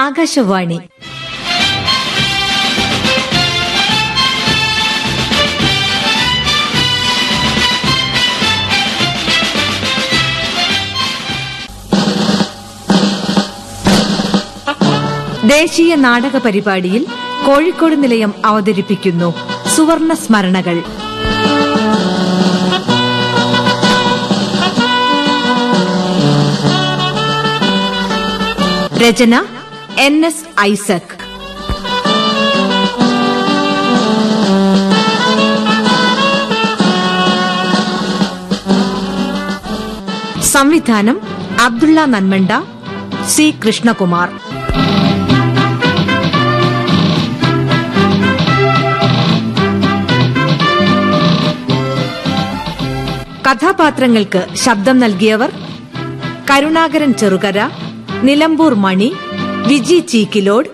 ആകാശവാണി. ദേശീയ നാടക പരിപാടിയിൽ കോഴിക്കോട് നിലയം അവതരിപ്പിക്കുന്നു സുവർണ സ്മരണകൾ. രചന എൻ എസ് ഐസക്. സംവിധാനം അബ്ദുള്ള നന്മണ്ട സി കൃഷ്ണകുമാർ. കഥാപാത്രങ്ങൾക്ക് ശബ്ദം നൽകിയവർ Karunakaran Cherukara Nilambur Mani Viji Cheekkilode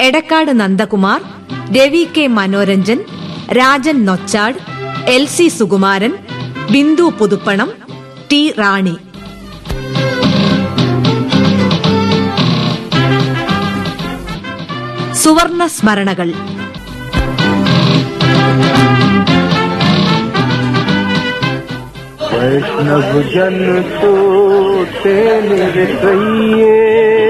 Edakkad Nandakumar Ravi K Manoranjan Rajan Nochad L C Sukumaran Bindu Puthuppanam T Rani സുവർണ സ്മരണകൾ वैष्णव जन तो तेरे कहिए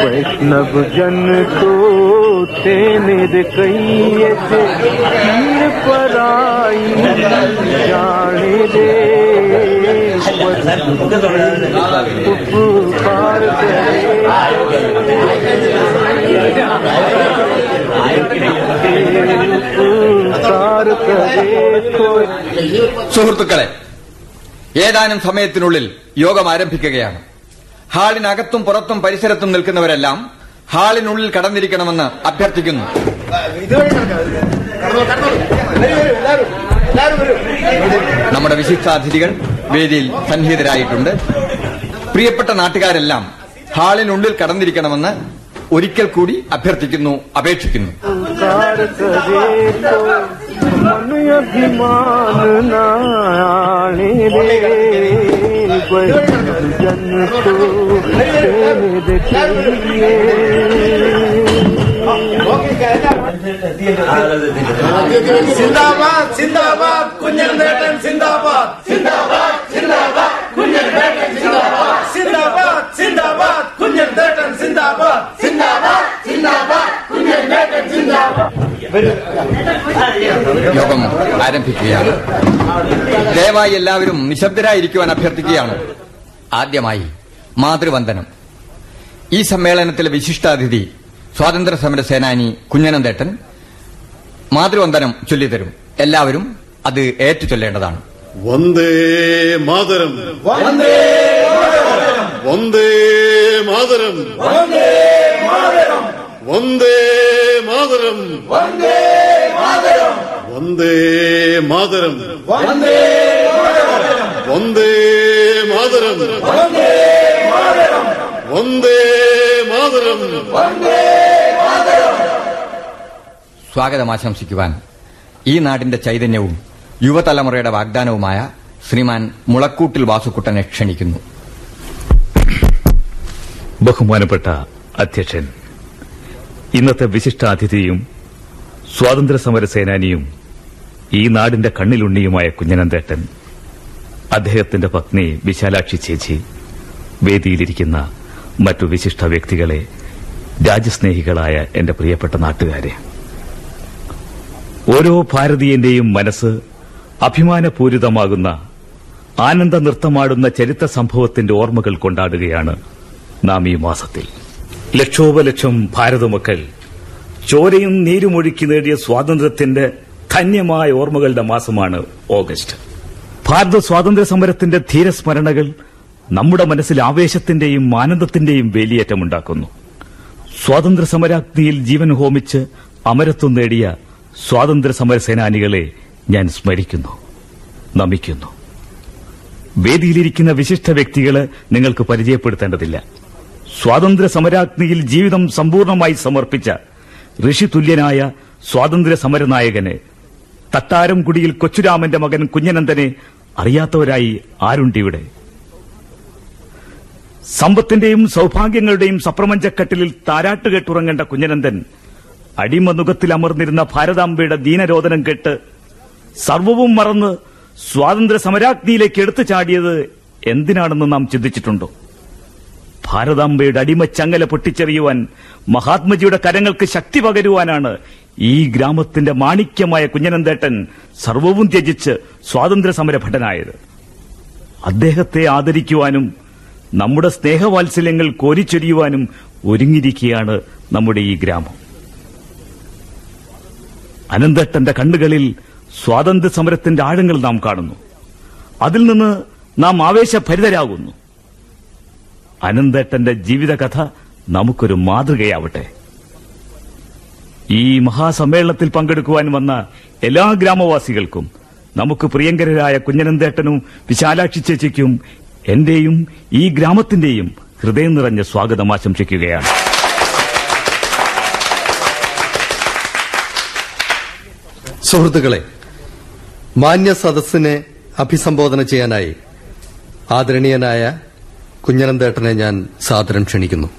वैष्णव जन तो तेरे कहिए से पीर पर आई जाने दे उपकार उपकार करे कोई സുഹൃത്തുക്കളെ ഏതാനും സമയത്തിനുള്ളിൽ യോഗം ആരംഭിക്കുകയാണ് ഹാളിനകത്തും പുറത്തും പരിസരത്തും നിൽക്കുന്നവരെല്ലാം ഹാളിനുള്ളിൽ കടന്നിരിക്കണമെന്ന് അഭ്യർത്ഥിക്കുന്നു. നമ്മുടെ വിശിഷ്ടാതിഥികൾ വേദിയിൽ സന്നിഹിതരായിട്ടുണ്ട്. പ്രിയപ്പെട്ട നാട്ടുകാരെല്ലാം ഹാളിനുള്ളിൽ കടന്നിരിക്കണമെന്ന് ഒരിക്കൽ കൂടി അഭ്യർത്ഥിക്കുന്നു അപേക്ഷിക്കുന്നു. कार करे तो मन अभिमान न आने रे वैष्णव जन तो तेरे देखिए സിന്ദാബാദ് സിന്ദാബാദ് കുഞ്ഞൻ നേട്ടൻ സിന്ദാബാദ് സിന്ദാബാദ് സിന്ദാബാദ് കുഞ്ഞൻ നേട്ടൻ സിന്ദാബാദ് സിന്ദാബാദ് സിന്ദാബാദ് കുഞ്ഞൻ നേട്ടൻ സിന്ദാബാദ് സിന്ദാബാദ് സിന്ദാബാദ് കുഞ്ഞൻ നേട്ടൻ സിന്ദാബാദ് യോഗം ആരംഭിക്കുകയാണ് ദയവായി എല്ലാവരും നിശബ്ദരായിരിക്കുവാൻ അഭ്യർത്ഥിക്കുകയാണ് ആദ്യമായി മാതൃവന്ദനം. ഈ സമ്മേളനത്തിലെ വിശിഷ്ടാതിഥി സ്വാതന്ത്ര്യ സമര സേനാനി കുഞ്ഞനന്തേട്ടൻ മാതൃവന്ദനം ചൊല്ലിത്തരും. എല്ലാവരും അത് ഏറ്റു ചൊല്ലേണ്ടതാണ് വന്ദേ മാതരം. വന്ദേ മാതരം. വന്ദേ മാതരം. വന്ദേ മാതരം. വന്ദേ മാതരം. വന്ദേ മാതരം. സ്വാഗതം ആശംസിക്കുവാൻ ഈ നാടിന്റെ ചൈതന്യവും യുവതലമുറയുടെ വാഗ്ദാനവുമായ ശ്രീമാൻ മുളക്കൂട്ടിൽ വാസുക്കുട്ടനെ ക്ഷണിക്കുന്നു. ബഹുമാനപ്പെട്ട അധ്യക്ഷൻ ഇന്നത്തെ വിശിഷ്ടാതിഥിയും സ്വാതന്ത്ര്യ സമര സേനാനിയും ഈ നാടിന്റെ കണ്ണിലുണ്ണിയുമായ കുഞ്ഞനന്തേട്ടൻ. അദ്ദേഹത്തിന്റെ പത്നി വിശാലാക്ഷി ചേച്ചി വേദിയിലിരിക്കുന്ന മറ്റു വിശിഷ്ട വ്യക്തികളെ രാജ്യസ്നേഹികളായ എന്റെ പ്രിയപ്പെട്ട നാട്ടുകാരെ ഓരോ ഭാരതീയന്റെയും മനസ്സ് അഭിമാനപൂരിതമാകുന്ന ആനന്ദ നൃത്തമാടുന്ന ചരിത്ര സംഭവത്തിന്റെ ഓർമ്മകൾ കൊണ്ടാടുകയാണ് നാം ഈ മാസത്തിൽ. ലക്ഷോപലക്ഷം ഭാരതമക്കൾ ചോരയും നീരുമൊഴുക്കി നേടിയ സ്വാതന്ത്ര്യത്തിന്റെ ധന്യമായ ഓർമ്മകളുടെ മാസമാണ് ഓഗസ്റ്റ്. ഭാരത സ്വാതന്ത്ര്യ സമരത്തിന്റെ ധീരസ്മരണകൾ നമ്മുടെ മനസ്സിൽ ആവേശത്തിന്റെയും ആനന്ദത്തിന്റെയും വേലിയേറ്റമുണ്ടാക്കുന്നു. സ്വാതന്ത്ര്യ സമരാഗ്നിയിൽ ജീവൻ ഹോമിച്ച് അമരത്വം നേടിയ സ്വാതന്ത്ര്യ സമര സേനാനികളെ ഞാൻ സ്മരിക്കുന്നു നമിക്കുന്നു. വേദിയിലിരിക്കുന്ന വിശിഷ്ട വ്യക്തികളെ നിങ്ങൾക്ക് പരിചയപ്പെടുത്തേണ്ടതില്ല. സ്വാതന്ത്ര്യ സമരാഗ്നിയിൽ ജീവിതം സമ്പൂർണമായി സമർപ്പിച്ച ഋഷിതുല്യനായ സ്വാതന്ത്ര്യ സമരനായകന് തട്ടാരംകുടിയിൽ കൊച്ചുരാമന്റെ മകൻ കുഞ്ഞനന്ദനെ അറിയാത്തവരായി ആരുണ്ടിവിടെ സമ്പത്തിന്റെയും സൗഭാഗ്യങ്ങളുടെയും സപ്രപഞ്ചക്കട്ടിലിൽ താരാട്ടുകെട്ടുറങ്ങേണ്ട കുഞ്ഞനന്ദൻ അടിമനുഖത്തിൽ അമർന്നിരുന്ന ഭാരതാംബയുടെ ദീനരോധനം കേട്ട് സർവവും മറന്ന് സ്വാതന്ത്ര്യ സമരാഗ്നിയിലേക്ക് എടുത്തു ചാടിയത് എന്തിനാണെന്ന് നാം ചിന്തിച്ചിട്ടുണ്ടോ? ഭാരതാംബയുടെ അടിമച്ചങ്ങല പൊട്ടിച്ചെറിയുവാൻ മഹാത്മജിയുടെ കരങ്ങൾക്ക് ശക്തി പകരുവാനാണ് ഈ ഗ്രാമത്തിന്റെ മാണിക്യമായ കുഞ്ഞനന്തേട്ടൻ സർവവും ത്യജിച്ച് സ്വാതന്ത്ര്യ സമര ഭടനായത് അദ്ദേഹത്തെ ആദരിക്കുവാനും നമ്മുടെ സ്നേഹവാത്സല്യങ്ങൾ കോരിച്ചൊരിയുവാനും ഒരുങ്ങിയിരിക്കുകയാണ് നമ്മുടെ ഈ ഗ്രാമം. അനന്തട്ടന്റെ കണ്ണുകളിൽ സ്വാതന്ത്ര്യ സമരത്തിന്റെ ആഴങ്ങൾ നാം കാണുന്നു. അതിൽ നിന്ന് നാം ആവേശഭരിതരാകുന്നു. അനന്തേട്ടന്റെ ജീവിതകഥ നമുക്കൊരു മാതൃകയാവട്ടെ. ഈ മഹാസമ്മേളനത്തിൽ പങ്കെടുക്കുവാൻ വന്ന എല്ലാ ഗ്രാമവാസികൾക്കും നമുക്ക് പ്രിയങ്കരരായ കുഞ്ഞനന്തേട്ടനും വിശാലാക്ഷി ചേച്ചിക്കും എന്റെയും ഈ ഗ്രാമത്തിന്റെയും ഹൃദയം നിറഞ്ഞ സ്വാഗതം ആശംസിക്കുകയാണ്. സുഹൃത്തുക്കളെ മാന്യ സദസ്സിനെ അഭിസംബോധന ചെയ്യാനായി ആദരണീയനായ കുഞ്ഞനന്തേട്ടനെ ഞാൻ സാദരം ക്ഷണിക്കുന്നു.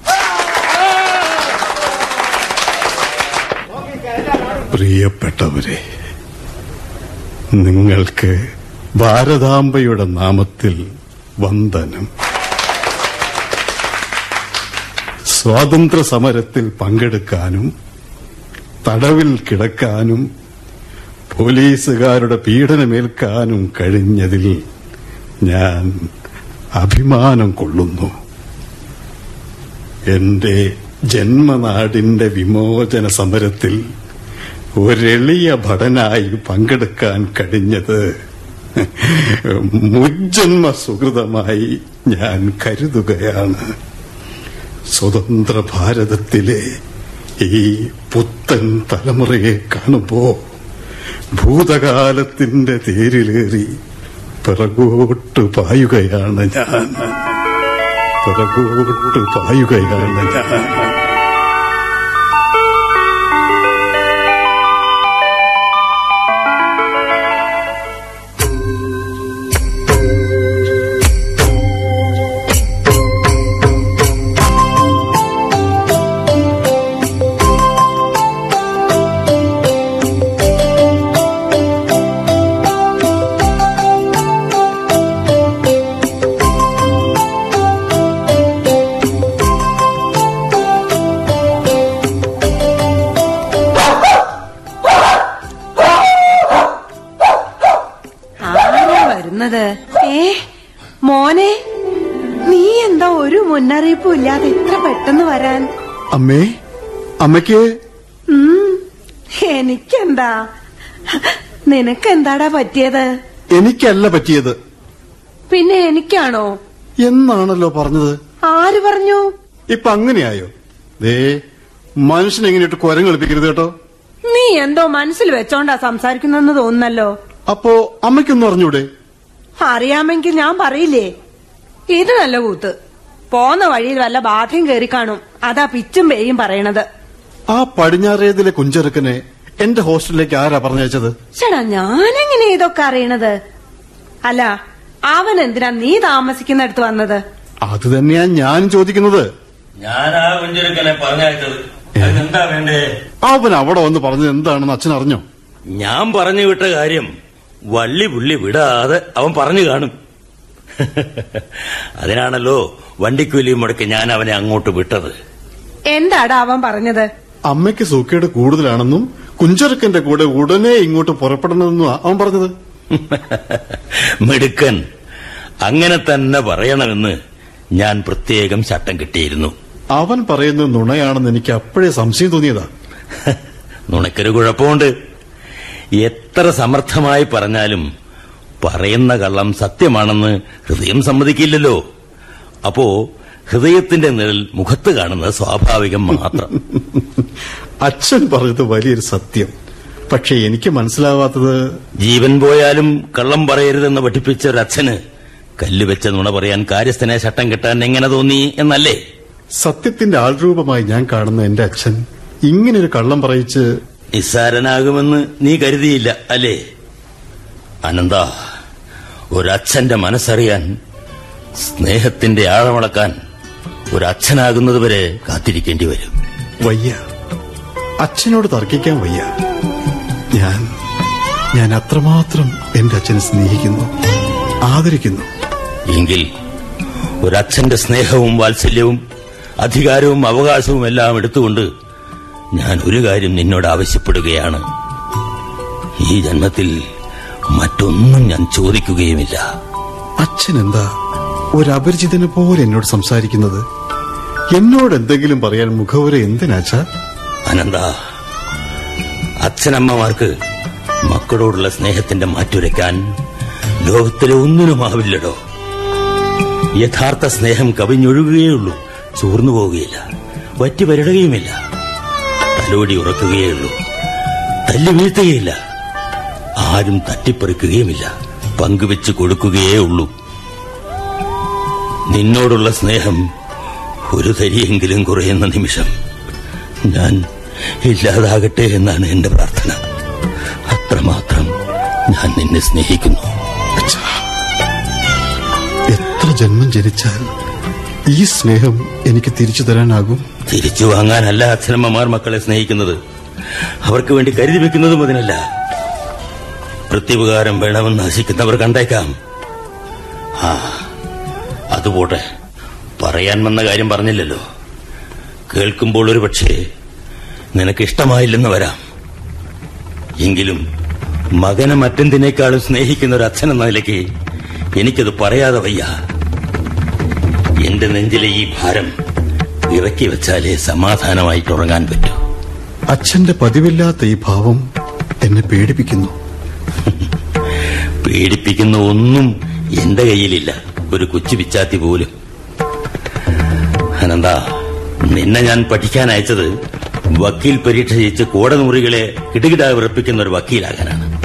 പ്രിയപ്പെട്ടവരെ നിങ്ങൾക്ക് ഭാരതാംബയുടെ നാമത്തിൽ വന്ദനം. സ്വാതന്ത്ര്യ സമരത്തിൽ പങ്കെടുക്കാനും തടവിൽ കിടക്കാനും പോലീസുകാരുടെ പീഡനമേൽക്കാനും കഴിഞ്ഞതിൽ ഞാൻ അഭിമാനം കൊള്ളുന്നു. എന്റെ ജന്മനാടിന്റെ വിമോചന സമരത്തിൽ ഒരെളിയ ഭടനായി പങ്കെടുക്കാൻ കഴിഞ്ഞത് മുജ്ജന്മ സുഹൃതമായി ഞാൻ കരുതുകയാണ്. സ്വതന്ത്ര ഭാരതത്തിലെ ഈ പുത്തൻ തലമുറയെ കാണുമ്പോ ഭൂതകാലത്തിന്റെ തേരിലേറി പിറകോട്ട് പായുകയാണ് ഞാൻ. പിറകോട്ട് പായുകയാണ് ഞാൻ. അമ്മേ അമ്മയ്ക്ക് എനിക്കെന്താ? നിനക്കെന്താടാ പറ്റിയത്? എനിക്കല്ല പറ്റിയത്. പിന്നെ എനിക്കാണോ? എന്നാണല്ലോ പറഞ്ഞത്? ആര് പറഞ്ഞു? ഇപ്പൊ അങ്ങനെയായോ? ദേ മനുഷ്യനെ എങ്ങനെയിട്ട് കുരങ്ങളിപ്പിക്കരുത് കേട്ടോ. നീ എന്തോ മനസ്സിൽ വെച്ചോണ്ടാ സംസാരിക്കുന്നെന്ന് തോന്നുന്നല്ലോ. അപ്പോ അമ്മയ്ക്കൊന്നും അറിഞ്ഞൂടെ? അറിയാമെങ്കിൽ ഞാൻ പറയില്ലേ? ഇത് നല്ല കൂത്ത്. പോന്ന വഴിയിൽ വല്ല ബാധയും കേറി കാണും. അതാ പിച്ചും പേയും പറയണത്. ആ പടിഞ്ഞാറേതിലെ കുഞ്ചെറുക്കനെ എന്റെ ഹോസ്റ്റലിലേക്ക് ആരാ പറഞ്ഞയച്ചത്? ചേടാ ഞാനെങ്ങനെ ഇതൊക്കെ അറിയണത്? അല്ല അവൻ എന്തിനാ നീ താമസിക്കുന്നിടത്ത് വന്നത്? അത് തന്നെയാ ഞാൻ ചോദിക്കുന്നത്. ഞാനാ കുഞ്ചെറുക്കനെ പറഞ്ഞയച്ചത്. അതിനെന്താ വേണ്ടേ? അവൻ അവിടെ വന്ന് പറഞ്ഞത് എന്താണെന്ന് അച്ഛൻ അറിഞ്ഞോ ഞാൻ പറഞ്ഞു വിട്ട കാര്യം വള്ളി പുള്ളി വിടാതെ അവൻ പറഞ്ഞു കാണും. അതിനാണല്ലോ വണ്ടിക്കൂലി മുടക്കി ഞാൻ അവനെ അങ്ങോട്ട് വിട്ടത്. എന്താടാ അവൻ പറഞ്ഞത്? അമ്മയ്ക്ക് സൂക്കേട് കൂടുതലാണെന്നും കുഞ്ചെറുക്കന്റെ കൂടെ ഉടനെ ഇങ്ങോട്ട് പുറപ്പെടണമെന്നും അവൻ പറഞ്ഞത്. മിടുക്കൻ അങ്ങനെ തന്നെ പറയണമെന്ന് ഞാൻ പ്രത്യേകം ചട്ടം കിട്ടിയിരുന്നു. അവൻ പറയുന്ന നുണയാണെന്ന് എനിക്ക് അപ്പോഴേ സംശയം തോന്നിയതാ. നുണക്കൊരു കുഴപ്പമുണ്ട്. എത്ര സമർത്ഥമായി പറഞ്ഞാലും പറയുന്ന കള്ളം സത്യമാണെന്ന് ഹൃദയം സമ്മതിക്കില്ലല്ലോ. അപ്പോ ഹൃദയത്തിന്റെ നിഴൽ മുഖത്ത് കാണുന്നത് സ്വാഭാവികം മാത്രം. അച്ഛൻ പറഞ്ഞത് വലിയൊരു സത്യം. പക്ഷെ എനിക്ക് മനസ്സിലാവാത്തത് ജീവൻ പോയാലും കള്ളം പറയരുതെന്ന് പഠിപ്പിച്ച ഒരു അച്ഛന് കല്ലുവെച്ച നുണ പറയാൻ കാര്യസ്ഥനെ ചട്ടം കെട്ടാൻ എങ്ങനെ തോന്നി എന്നല്ലേ? സത്യത്തിന്റെ ആൾരൂപമായി ഞാൻ കാണുന്ന എന്റെ അച്ഛൻ ഇങ്ങനൊരു കള്ളം പറയിച്ച് നിസ്സാരനാകുമെന്ന് നീ കരുതിയില്ല അല്ലേ? അനന്ത ഒരച്ഛന്റെ മനസ്സറിയാൻ സ്നേഹത്തിന്റെ ആഴമളക്കാൻ ഒരു അച്ഛനാകുന്നത് വരെ കാത്തിരിക്കേണ്ടി വരും. വയ്യ. അച്ഛനോട് തർക്കിക്കാൻ വയ്യ. ഞാൻ ഞാൻ അത്രമാത്രം എന്റെ അച്ഛനെ സ്നേഹിക്കുന്നു ആദരിക്കുന്നു. എങ്കിൽ ഒരച്ഛന്റെ സ്നേഹവും വാത്സല്യവും അധികാരവും അവകാശവും എല്ലാം എടുത്തുകൊണ്ട് ഞാൻ ഒരു കാര്യം നിന്നോട് ആവശ്യപ്പെടുകയാണ്. ഈ ജന്മത്തിൽ മറ്റൊന്നും ഞാൻ ചോദിക്കുകയുമില്ല. അച്ഛൻ എന്താ ഒരു അപരിചിതനെ പോലെ എന്നോട് സംസാരിക്കുന്നത്? എന്നോട് എന്തെങ്കിലും പറയാൻ മുഖവുര എന്തിനാച്ചാ അനന്ത അച്ഛനമ്മമാർക്ക് മക്കളോടുള്ള സ്നേഹത്തിന്റെ മാറ്റുരയ്ക്കാൻ ലോകത്തിലെ ഒന്നിനുമാവില്ലടോ യഥാർത്ഥ സ്നേഹം കവിഞ്ഞൊഴുകുകയുള്ളൂ ചോർന്നു പോവുകയില്ല വറ്റി വരടുകയുമില്ല. തലോടി ഉറക്കുകയുള്ളൂ തല്ലി വീഴ്ത്തുകയില്ല. ആരും തട്ടിപ്പറിക്കുകയുമില്ല. പങ്കുവെച്ച് കൊടുക്കുകയേ ഉള്ളൂ. നിന്നോടുള്ള സ്നേഹം ഒരു തരിയെങ്കിലും കുറയുന്ന നിമിഷം ഞാൻ ഇല്ലാതാകട്ടെ എന്നാണ് എന്റെ പ്രാർത്ഥന. അത്രമാത്രം ഞാൻ നിന്നെ സ്നേഹിക്കുന്നു. എത്ര ജന്മം ജനിച്ചാൽ ഈ സ്നേഹം എനിക്ക് തിരിച്ചു തരാനാകും? തിരിച്ചു വാങ്ങാനല്ല അച്ഛനമ്മമാർ മക്കളെ സ്നേഹിക്കുന്നത്. അവർക്ക് വേണ്ടി കരുതി വെക്കുന്നതും അതിനല്ല. പ്രത്യുപകാരം വേണമെന്ന് നശിക്കുന്നവർ കണ്ടേക്കാം. ആ അതുപോട്ടെ. പറയാൻ വന്ന കാര്യം പറഞ്ഞില്ലല്ലോ. കേൾക്കുമ്പോൾ ഒരു പക്ഷേ നിനക്ക് ഇഷ്ടമായില്ലെന്ന് വരാം. എങ്കിലും മകനെ മറ്റെന്തിനേക്കാളും സ്നേഹിക്കുന്ന ഒരു അച്ഛൻ എന്ന നിലയ്ക്ക് എനിക്കത് പറയാതെ വയ്യ. എന്റെ നെഞ്ചിലെ ഈ ഭാരം ഇറക്കി വെച്ചാലേ സമാധാനമായിട്ട് ഉറങ്ങാൻ പറ്റൂ. അച്ഛന്റെ പതിവില്ലാത്ത ഈ ഭാവം എന്നെ പേടിപ്പിക്കുന്നു. പേടിപ്പിക്കുന്ന ഒന്നും എന്റെ കയ്യിലില്ല. ഒരു കൊച്ചു പിച്ചാത്തി പോലും. അനന്ത നിന്നെ ഞാൻ പഠിക്കാൻ അയച്ചത് വക്കീൽ പരീക്ഷ ജയിച്ച് കോടമുറികളെ കിടുകിട വിറപ്പിക്കുന്ന ഒരു വക്കീലാകാനാണ്.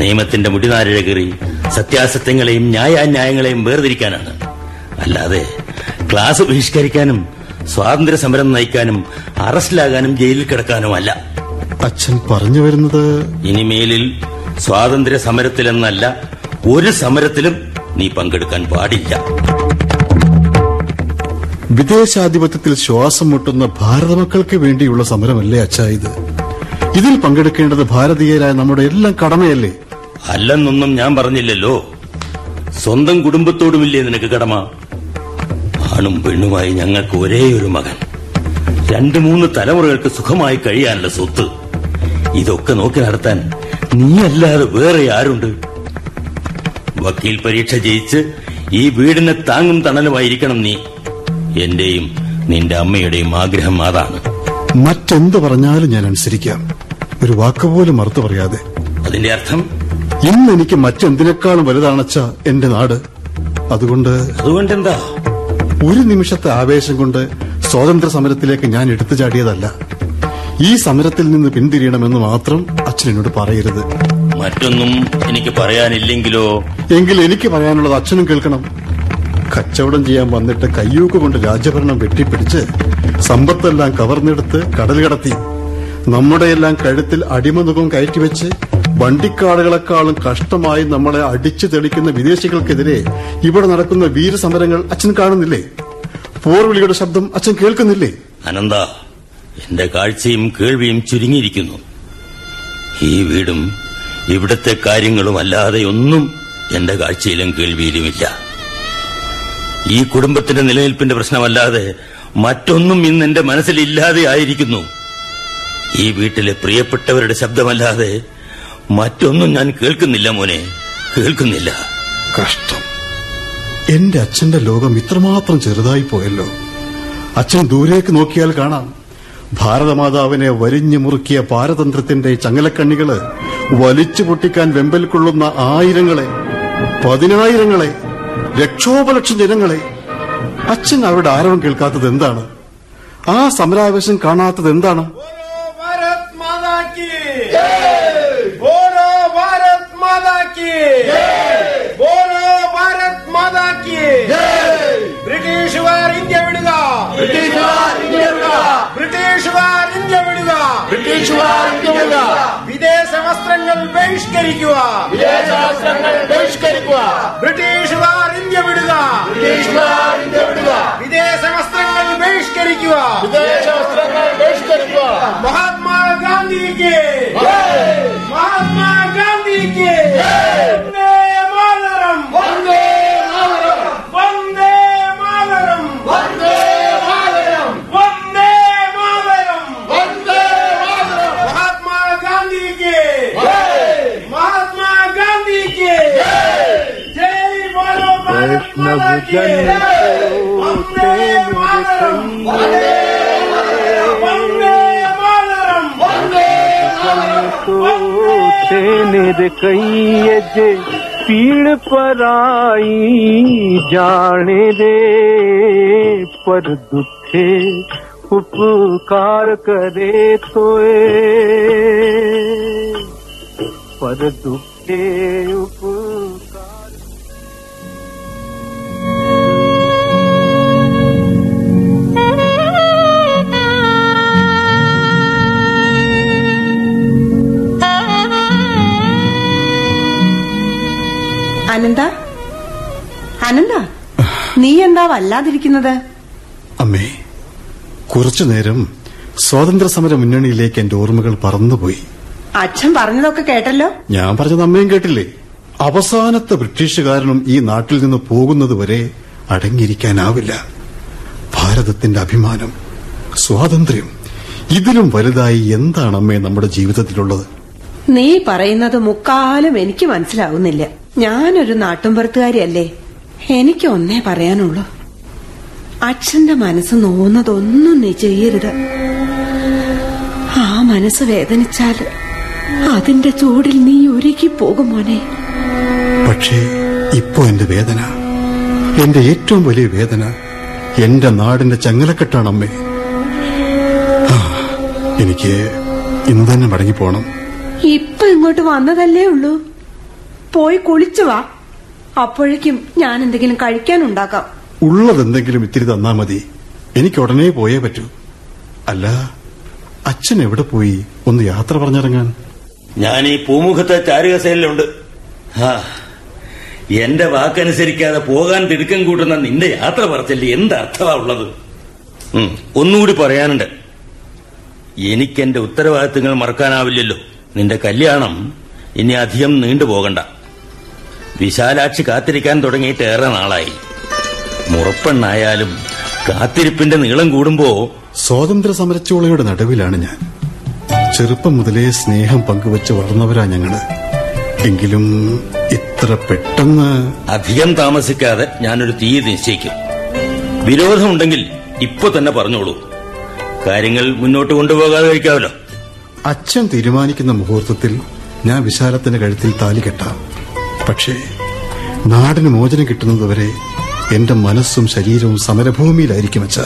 നിയമത്തിന്റെ മുടിനാരിഴ കീറി സത്യാസത്യങ്ങളെയും ന്യായാന്യായങ്ങളെയും വേർതിരിക്കാനാണ്. അല്ലാതെ ക്ലാസ് ബഹിഷ്കരിക്കാനും സ്വാതന്ത്ര്യ സമരം നയിക്കാനും അറസ്റ്റിലാകാനും ജയിലിൽ കിടക്കാനുമല്ല. അച്ഛൻ പറഞ്ഞു വരുന്നത് ഇനിമേലിൽ സ്വാതന്ത്ര്യ സമരത്തിലെന്നല്ല ഒരു സമരത്തിലും നീ പങ്കെടുക്കാൻ പാടില്ല. വിദേശാധിപത്യത്തിൽ ശ്വാസം മുട്ടുന്ന ഭാരത മക്കൾക്ക് വേണ്ടിയുള്ള സമരമല്ലേ അച്ഛാ ഇത്? ഇതിൽ പങ്കെടുക്കേണ്ടത് ഭാരതീയരായ നമ്മുടെ എല്ലാം കടമയല്ലേ? അല്ലെന്നൊന്നും ഞാൻ പറഞ്ഞില്ലല്ലോ. സ്വന്തം കുടുംബത്തോടുമില്ലേ നിനക്ക് കടമ? ആണും പെണ്ണുമായി ഞങ്ങൾക്ക് ഒരേ ഒരു മകൻ. രണ്ടു മൂന്ന് തലമുറകൾക്ക് സുഖമായി കഴിയാനുള്ള സ്വത്ത്. ഇതൊക്കെ നോക്കി നടത്താൻ നീയല്ലാതെ വേറെ ആരുണ്ട്? വക്കീൽ പരീക്ഷ ജയിച്ച് ഈ വീടിന് താങ്ങും തണലുമായിരിക്കണം നീ. എന്റെയും നിന്റെ അമ്മയുടെയും ആഗ്രഹം അതാണ്. മറ്റെന്ത് പറഞ്ഞാലും ഞാൻ അനുസരിക്കാം. ഒരു വാക്കുപോലും മറുത്തു പറയാതെ. അതിന്റെ അർത്ഥം? ഇന്ന് എനിക്ക് മറ്റെന്തിനേക്കാളും വലുതാണച്ച എന്റെ നാട്? അതുകൊണ്ട് അതുകൊണ്ട് എന്താ ഒരു നിമിഷത്തെ ആവേശം കൊണ്ട് സ്വാതന്ത്ര്യ സമരത്തിലേക്ക് ഞാൻ എടുത്തു ചാടിയതല്ല. ഈ സമരത്തിൽ നിന്ന് പിന്തിരിയണമെന്ന് മാത്രം അച്ഛൻ എന്നോട് പറയരുത്. മറ്റൊന്നും എനിക്ക് പറയാനില്ലെങ്കിലോ? എങ്കിൽ എനിക്ക് പറയാനുള്ളത് അച്ഛനും കേൾക്കണം. കച്ചവടം ചെയ്യാൻ വന്നിട്ട് കയ്യൂക്ക് കൊണ്ട് രാജഭരണം വെട്ടിപ്പിടിച്ച് സമ്പത്തെല്ലാം കവർന്നെടുത്ത് കടൽ കടത്തി നമ്മുടെയെല്ലാം കഴുത്തിൽ അടിമനുഖം കയറ്റിവെച്ച് വണ്ടിക്കാടുകളെക്കാളും കഷ്ടമായി നമ്മളെ അടിച്ചു തെളിക്കുന്ന വിദേശികൾക്കെതിരെ ഇവിടെ നടക്കുന്ന വീരസമരങ്ങൾ അച്ഛൻ കാണുന്നില്ലേ? പോർവിളിയുടെ ശബ്ദം അച്ഛൻ കേൾക്കുന്നില്ലേ? അനന്ത എന്റെ കാഴ്ചയും കേൾവിയും ചുരുങ്ങിയിരിക്കുന്നു. ഈ വീടും ഇവിടത്തെ കാര്യങ്ങളും അല്ലാതെ ഒന്നും എന്റെ കാഴ്ചയിലും കേൾവിയിലുമില്ല. ഈ കുടുംബത്തിന്റെ നിലനിൽപ്പിന്റെ പ്രശ്നമല്ലാതെ മറ്റൊന്നും ഇന്ന് എന്റെ മനസ്സിലില്ലാതെ ആയിരിക്കുന്നു. ഈ വീട്ടിലെ പ്രിയപ്പെട്ടവരുടെ ശബ്ദമല്ലാതെ മറ്റൊന്നും ഞാൻ കേൾക്കുന്നില്ല മോനെ. കേൾക്കുന്നില്ല. കഷ്ടം. എന്റെ അച്ഛന്റെ ലോകം ഇത്രമാത്രം ചെറുതായി പോയല്ലോ. അച്ഛൻ ദൂരേക്ക് നോക്കിയാൽ കാണാം. ഭാരതമാതാവിനെ വരിഞ്ഞു മുറുക്കിയ പാരതന്ത്രത്തിന്റെ ചങ്ങലക്കണ്ണികൾ വലിച്ചു പൊട്ടിക്കാൻ വെമ്പൽ കൊള്ളുന്ന ആയിരങ്ങളെ പതിനായിരങ്ങളെ ലക്ഷോപലക്ഷം ജനങ്ങളെ. അച്ഛൻ അവരുടെ ആരവം കേൾക്കാത്തത് എന്താണ്? ആ സമരാവേശം കാണാത്തത് എന്താണ്? Yeah! വിടുക. ബ്രിട്ടീഷ് വാർ ഇന്ത്യ വിടുക. ബ്രിട്ടീഷുകാർ ഇന്ത്യ വിടുക. ഇന്ത്യ വിദേശ വസ്ത്രങ്ങൾ ബഹിഷ്കരിക്കുക. വിദേശ വസ്ത്രങ്ങൾ ബഹിഷ്കരിക്കുക. ബ്രിട്ടീഷുകാർ ഇന്ത്യ വിടുക. ബ്രിട്ടീഷുകാർ ഇന്ത്യ വിടുക. വിദേശ വസ്ത്ര വിദേശ വസ്ത്രങ്ങൾ ബഹിഷ്കരിക്കുക. മഹാത്മാ ഗാന്ധിക്ക് മഹാത്മാ ഗാന്ധിക്ക് वैष्णव जन सोते कई जे पीड़ पर आई, जाने दे। पर दुखे उपकार करे तोए। पर दुखे उप അനന്ത? അനന്ത നീ എന്താ വല്ലാതിരിക്കുന്നത്? അമ്മേ കുറച്ചു നേരം സ്വാതന്ത്ര്യ സമര മുന്നണിയിലേക്ക് എന്റെ ഓർമ്മകൾ പറന്നുപോയി. അച്ഛൻ പറഞ്ഞതൊക്കെ കേട്ടല്ലോ? ഞാൻ പറഞ്ഞത് അമ്മയും കേട്ടില്ലേ? അവസാനത്തെ ബ്രിട്ടീഷുകാരനും ഈ നാട്ടിൽ നിന്ന് പോകുന്നതുവരെ അടങ്ങിയിരിക്കാനാവില്ല. ഭാരതത്തിന്റെ അഭിമാനം സ്വാതന്ത്ര്യം ഇതിലും വലുതായി എന്താണ് അമ്മേ നമ്മുടെ ജീവിതത്തിലുള്ളത്? നീ പറയുന്നത് മുക്കാലും എനിക്ക് മനസ്സിലാവുന്നില്ല. ഞാനൊരു നാട്ടുംപുറത്തുകാരിയല്ലേ? എനിക്ക് ഒന്നേ പറയാനുള്ളൂ. അച്ഛന്റെ മനസ്സ് നോവുന്നതൊന്നും നീ ചെയ്യരുത്. ആ മനസ്സ് വേദനിച്ചാൽ അതിന്റെ ചൂടിൽ നീ ഒരുക്കി പോകും മോനെ. പക്ഷേ ഇപ്പോ എന്റെ വേദന. എന്റെ ഏറ്റവും വലിയ വേദന എന്റെ നാടിന്റെ ചങ്ങലക്കെട്ടാണ് അമ്മേ. എനിക്ക് ഇന്ന് തന്നെ മടങ്ങിപ്പോണം. ഇപ്പൊ ഇങ്ങോട്ട് വന്നതല്ലേ ഉള്ളൂ? പോയി കുളിച്ചു വാ. അപ്പോഴേക്കും ഞാൻ എന്തെങ്കിലും കഴിക്കാനുണ്ടാക്കാം ഉള്ളതെന്തെങ്കിലും ഇത്തിരി തന്നാ മതി. എനിക്ക് ഉടനെ പോയേ പറ്റൂ. അല്ല അച്ഛൻ എവിടെ പോയി? ഒന്ന് യാത്ര പറഞ്ഞിറങ്ങാൻ. ഞാൻ ഈ പൂമുഖത്തെ ചാരുകസേലുണ്ട് ആ എന്റെ വാക്കനുസരിക്കാതെ പോകാൻ തിടുക്കം കൂട്ടുന്ന നിന്റെ യാത്ര പറച്ചല്ലേ എന്ത് അർത്ഥമാ ഉള്ളത് ഒന്നുകൂടി പറയാനുണ്ട്. എനിക്കെന്റെ ഉത്തരവാദിത്തങ്ങൾ മറക്കാനാവില്ലല്ലോ. നിന്റെ കല്യാണം ഇനി അധികം നീണ്ടുപോകണ്ട. വിശാലാക്ഷി കാത്തിരിക്കാൻ തുടങ്ങിയിട്ട് ഏറെ നാളായി. മുറപ്പെണ്ണായാലും കാത്തിരിപ്പിന്റെ നീളം കൂടുമ്പോ സ്വാതന്ത്ര്യ സമരച്ചോളയുടെ നടുവിലാണ് ഞാൻ. ചെറുപ്പം മുതലേ സ്നേഹം പങ്കുവെച്ച് വളർന്നവരാ ഞങ്ങൾ. എങ്കിലും ഇത്ര പെട്ടെന്ന് അധികം താമസിക്കാതെ ഞാനൊരു തീയതി നിശ്ചയിക്കും. വിരോധമുണ്ടെങ്കിൽ ഇപ്പൊ തന്നെ പറഞ്ഞോളൂ. കാര്യങ്ങൾ മുന്നോട്ട് കൊണ്ടുപോകാതെ കഴിക്കാമല്ലോ അച്ഛൻ തീരുമാനിക്കുന്ന മുഹൂർത്തത്തിൽ ഞാൻ വിശാലത്തിന്റെ കഴുത്തിൽ താലി കെട്ടാം. പക്ഷേ നാടിന് മോചനം കിട്ടുന്നതുവരെ എന്റെ മനസ്സും ശരീരവും സമരഭൂമിയിലായിരിക്കും അച്ഛ.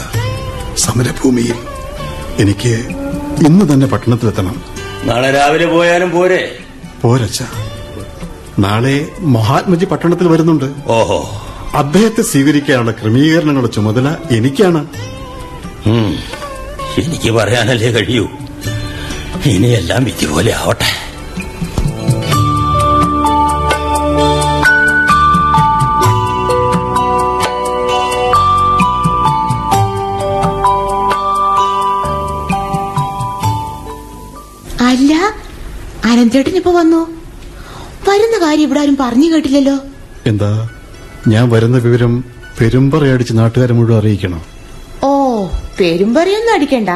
സമരഭൂമിയിൽ എനിക്ക് ഇന്ന് തന്നെ പട്ടണത്തിലെത്തണം. നാളെ രാവിലെ പോയാലും പോരെ? പോരച്ച നാളെ മഹാത്മജി പട്ടണത്തിൽ വരുന്നുണ്ട്. ഓഹോ. അദ്ദേഹത്തെ സ്വീകരിക്കാനുള്ള ക്രമീകരണങ്ങളുടെ ചുമതല എനിക്കാണ്. എനിക്ക് പറയാനല്ലേ കഴിയൂ. ഇനിയെല്ലാം വിധി പോലെ ആവട്ടെ. അനന്തേട്ടൻ ഇപ്പൊ വന്നു? വരുന്ന കാര്യം ഇവിടെ ആരും പറഞ്ഞു കേട്ടില്ലല്ലോ. എന്താ? ഞാൻ വരുന്ന വിവരം പെരുമ്പറയടിച്ച് നാട്ടുകാരെ മുഴുവൻ അറിയിക്കണോ? ഓ പെരുമ്പറയൊന്നും അടിക്കണ്ട.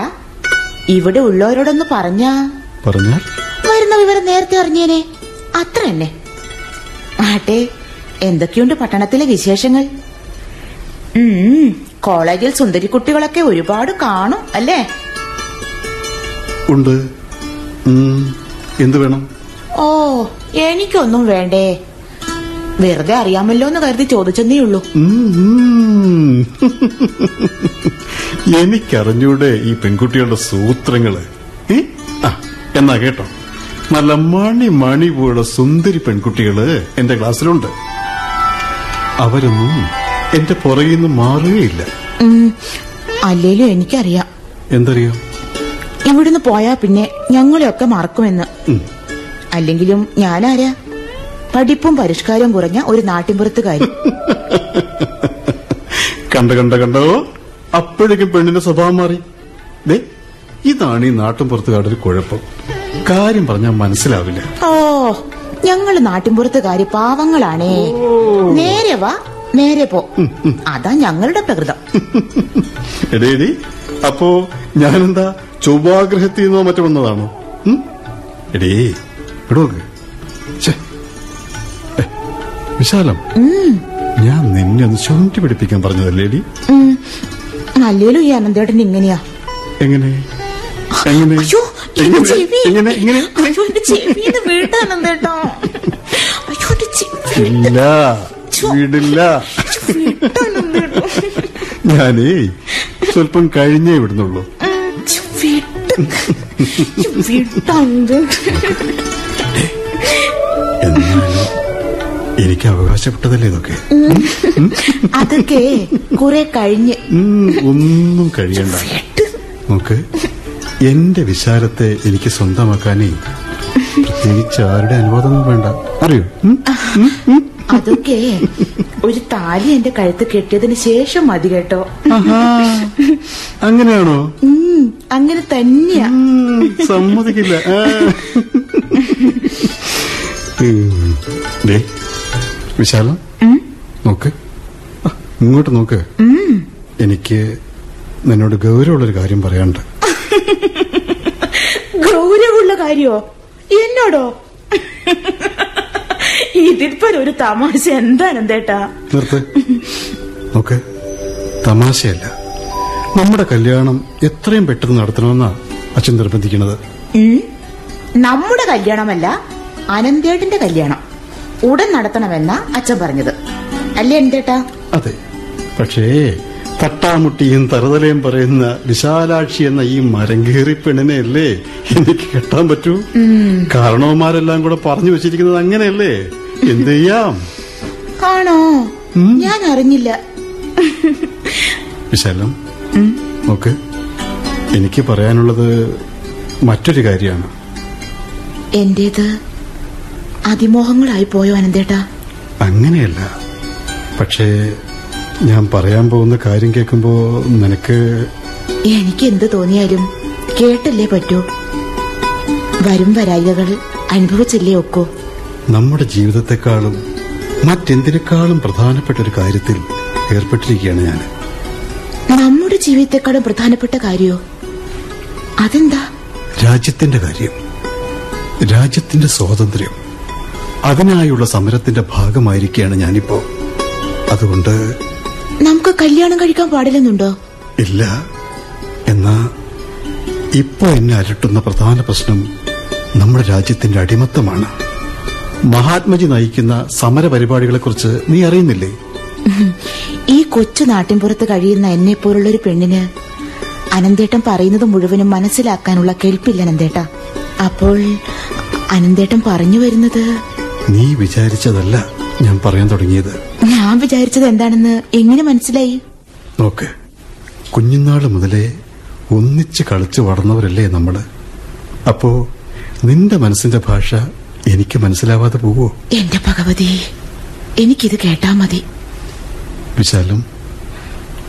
ഇവിടെ ഉള്ളവരോടൊന്ന് പറഞ്ഞാ. പറഞ്ഞാൽ? വരുന്ന വിവരം നേരത്തെ അറിഞ്ഞേനെ. അത്ര തന്നെ. ആട്ടെ എന്തൊക്കെയുണ്ട് പട്ടണത്തിലെ വിശേഷങ്ങൾ? കോളേജിൽ സുന്ദരി കുട്ടികളൊക്കെ ഒരുപാട് കാണും അല്ലേ? ഉണ്ട്. എന്ത് വേണം? ഓ എനിക്കൊന്നും വേണ്ടേ. വെറുതെ അറിയാമല്ലോ എന്ന് കരുതി ചോദിച്ചെന്നേ ഉള്ളൂ. എനിക്കറിഞ്ഞൂടെ ഈ പെൺകുട്ടികളുടെ സൂത്രങ്ങൾ? എന്നാ കേട്ടോ. നല്ല മണി മണി പോലുള്ള സുന്ദരി പെൺകുട്ടികൾ എന്റെ ക്ലാസ്സിലുണ്ട്. അവരൊന്നും എന്റെ പുറകിൽ നിന്ന് മാറുകയില്ല. അല്ലേലും എനിക്കറിയാം. എന്തറിയോ? ഇവിടുന്ന് പോയാ പിന്നെ ഞങ്ങളെയൊക്കെ മറക്കുമെന്ന്. അല്ലെങ്കിലും ഞാനാരാ? പഠിപ്പും പരിഷ്കാരവും കുറഞ്ഞ ഒരു നാട്ടിൻപുറത്തുകാരി. കണ്ട കണ്ട കണ്ടോ? അപ്പോഴേക്കും പെണ്ണിന്റെ സ്വഭാവം മാറി. ദേ ഇതാണ് ഈ നാട്ടിൻപുറത്തുകാരുടെ ഒരു കുഴപ്പം. കാര്യം പറഞ്ഞാൽ മനസ്സിലാവില്ല. ഓ ഞങ്ങൾ നാട്ടിൻപുറത്തുകാര് പാവങ്ങളാണേ. നേരെ വാ നേരെ പോ. അതാ ഞങ്ങളുടെ പ്രകൃതം. എടേ എടി അപ്പോ ഞാനെന്താ ചൊവ്വാഗ്രഹത്തിൽ നിന്നോ മറ്റോ വന്നതാണോ? എടേ ഇടോക്ക്. വിശാലം. ഞാൻ നിന്നെ ഒന്ന് ചുണ്ടി പിടിപ്പിക്കാൻ പറഞ്ഞതല്ലേ. അല്ലേലും ഈ അനന്തേട്ടൻ ഇങ്ങനെയാ. എങ്ങനെ? എങ്ങനെ? എങ്ങനെ? എങ്ങനെ? ഇല്ല. വിടില്ല. ഞാനേ സ്വല്പം കഴിഞ്ഞേ വിടുന്നുള്ളൂ വിട്ട്. വിട്ട അനന്തേട്ടാ എന്നാലും എനിക്ക് അവകാശപ്പെട്ടതല്ലേ ഇതൊക്കെ? അതൊക്കെ കുറെ കഴിഞ്ഞ്. ഒന്നും കഴിയണ്ട. നോക്ക് എന്റെ വിശാലത്തെ എനിക്ക് സ്വന്തമാക്കാനേ പ്രത്യേകിച്ച് ആരുടെ അനുവാദമൊന്നും വേണ്ട. അറിയോ? അതൊക്കെ ഒരു താലി എന്റെ കഴുത്ത് കെട്ടിയതിന് ശേഷം മതി കേട്ടോ. അങ്ങനെയാണോ? അങ്ങനെ തന്നെയാ. സമ്മതിക്കില്ല. വിശാല ദേ, വിശാലം നോക്ക്. ഇങ്ങോട്ട് നോക്ക്. എനിക്ക് നിന്നോട് ഗൗരവമുള്ളൊരു കാര്യം പറയാനുണ്ട്. ഗൗരവമുള്ള കാര്യോ? എന്നോടോ? ഇതിൽപ്പോ ഒരു തമാശ. എന്താണ് എന്തേട്ടാ? നിർത്ത്. ഓക്കെ. തമാശയല്ല. നമ്മുടെ കല്യാണം എത്രയും പെട്ടെന്ന് നടത്തണമെന്നാ അച്ഛൻ നിർബന്ധിക്കുന്നത്. നമ്മുടെ കല്യാണമല്ല അനന്തേട്ടന്റെ കല്യാണം. ഉടൻ നടത്തണമെന്നാ അച്ഛൻ പറഞ്ഞത്. അല്ലേ എന്തേട്ടാ? അതെ. പക്ഷേ തട്ടാമുട്ടിയും തറുതലയും പറയുന്ന വിശാലാക്ഷി എന്ന ഈ മരങ്കേറി പെണ്ണിനെ അല്ലേ എനിക്ക് കെട്ടാൻ പറ്റൂ. കാരണവന്മാരെല്ലാം കൂടെ പറഞ്ഞു വെച്ചിരിക്കുന്നത് അങ്ങനെയല്ലേ? എന്ത് ചെയ്യാം? ആണോ? ഞാൻ അറിഞ്ഞില്ല. വിശാലം നോക്ക്. എനിക്ക് പറയാനുള്ളത് മറ്റൊരു കാര്യമാണ്. എന്റേത് അതിമോഹങ്ങളായി പോയോ അനന്തേട്ടാ? അങ്ങനെയല്ല. പക്ഷേ ഞാൻ പറയാൻ പോകുന്ന കാര്യം കേൾക്കുമ്പോ നിനക്ക് എനിക്ക് എന്ത് തോന്നിയാലും കേട്ടല്ലേ പറ്റൂ. വരും വരായികകൾ അനുഭവിച്ചല്ലേ ഒക്കോ? നമ്മുടെ ജീവിതത്തെക്കാളും മറ്റെന്തിനേക്കാളും പ്രധാനപ്പെട്ട ഒരു കാര്യത്തിൽ ഏർപ്പെട്ടിരിക്കുകയാണ് ഞാൻ. നമ്മുടെ ജീവിതത്തെക്കാളും പ്രധാനപ്പെട്ട കാര്യോ? അതെന്താ? രാജ്യത്തിന്റെ കാര്യം രാജ്യത്തിന്റെ സ്വാതന്ത്ര്യം അതിനായുള്ള സമരത്തിന്റെ ഭാഗമായിരിക്കുകയാണ് ഞാനിപ്പോ. അതുകൊണ്ട് നമുക്ക് കല്യാണം കഴിക്കാൻ പാടില്ലെന്നുണ്ടോ? ഇല്ല. എന്നാ ഇപ്പൊ എന്നെ അലട്ടുന്ന പ്രധാന പ്രശ്നം നമ്മുടെ രാജ്യത്തിന്റെ അടിമത്തമാണ്. മഹാത്മജി നയിക്കുന്ന സമര പരിപാടികളെക്കുറിച്ച് നീ അറിയുന്നില്ലേ? ഈ കൊച്ചു നാട്ടിൻപുറത്ത് കഴിയുന്ന എന്നെ പോലുള്ള ഒരു പെണ്ണിന് അനന്തേട്ടൻ പറയുന്നത് മുഴുവനും മനസ്സിലാക്കാനുള്ള കേൾപ്പില്ല അനന്തേട്ട. അപ്പോൾ അനന്തേട്ടൻ പറഞ്ഞു വരുന്നത്? നീ വിചാരിച്ചതല്ല. ഞാൻ പറയാൻ തുടങ്ങിയത്. ഞാൻ വിചാരിച്ചത് എന്താണെന്ന് എങ്ങനെ മനസ്സിലായി? നോക്ക് കുഞ്ഞുനാൾ മുതലേ ഒന്നിച്ച് കളിച്ചു വളർന്നവരല്ലേ നമ്മൾ. അപ്പോ നിന്റെ മനസ്സിന്റെ ഭാഷ എനിക്ക് മനസ്സിലാവാതെ പോവോ? എന്റെ ഭഗവതി എനിക്കിത് കേട്ടാ മതി. വിശാലും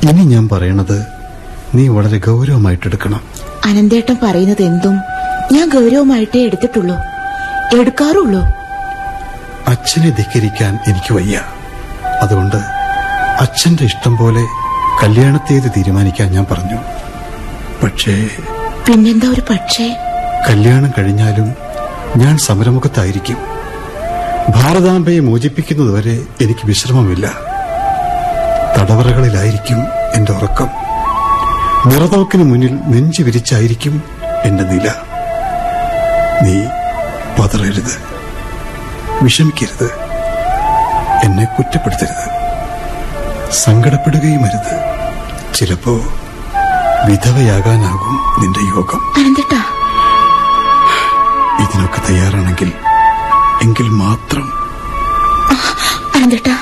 ഇനി ഞാൻ പറയണത് നീ വളരെ ഗൗരവമായിട്ടെടുക്കണം. അനന്തേട്ടൻ പറയുന്നത് എന്തും ഞാൻ ഗൗരവമായിട്ടേ എടുത്തിട്ടുള്ളൂ. എടുക്കാറുള്ളൂ. അച്ഛനെ ധിക്കരിക്കാൻ എനിക്ക് വയ്യ. അതുകൊണ്ട് അച്ഛന്റെ ഇഷ്ടം പോലെ കല്യാണത്തേത് തീരുമാനിക്കാൻ ഞാൻ പറഞ്ഞു. പക്ഷേ പിന്നെന്താ ഒരു പക്ഷേ? കല്യാണം കഴിഞ്ഞാലും ഞാൻ സമരമുഖത്തായിരിക്കും. ഭാരതാംബയെ മോചിപ്പിക്കുന്നതുവരെ എനിക്ക് വിശ്രമമില്ല. തടവറകളിലായിരിക്കും എന്റെ ഉറക്കം. നിറതോക്കിന് മുന്നിൽ നെഞ്ചു വിരിച്ചായിരിക്കും എന്റെ നില. നീ പതറരുത്. വിഷമിക്കരുത്. എന്നെ കുറ്റപ്പെടുത്തരുത്. സങ്കടപ്പെടുകയും അരുത്. ചിലപ്പോ വിധവയാകാനാകും നിന്റെ യോഗം. അനന്തേട്ടാ. ഇതിനൊക്കെ തയ്യാറാണെങ്കിൽ എങ്കിൽ മാത്രം. അനന്തേട്ടാ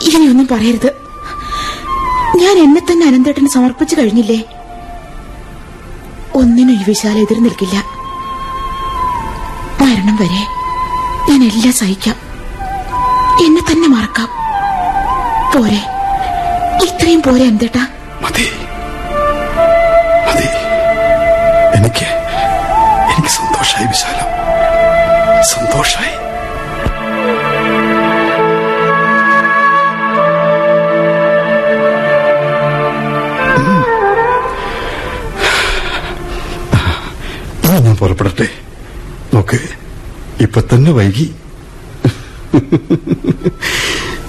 ഇനിയൊന്നും പറയരുത്. ഞാൻ എന്നെ തന്നെ അനന്തേട്ടന് സമർപ്പിച്ചു കഴിഞ്ഞില്ലേ? ഒന്നിനും ഈ വിശാല എതിർ നിൽക്കില്ല. മരണം വരെ ഞാൻ എല്ലാം സഹിക്കാം. എന്നെ തന്നെ മറക്കാം. പോരെ. ഇത്രയും പോരെ എന്തേട്ടാ മതി. എനിക്ക് എനിക്ക് സന്തോഷായി വിശാലം. സന്തോഷായി. ഞാൻ പുറപ്പെടട്ടെ. നോക്ക്. ഇപ്പൊ തന്നെ വൈകി.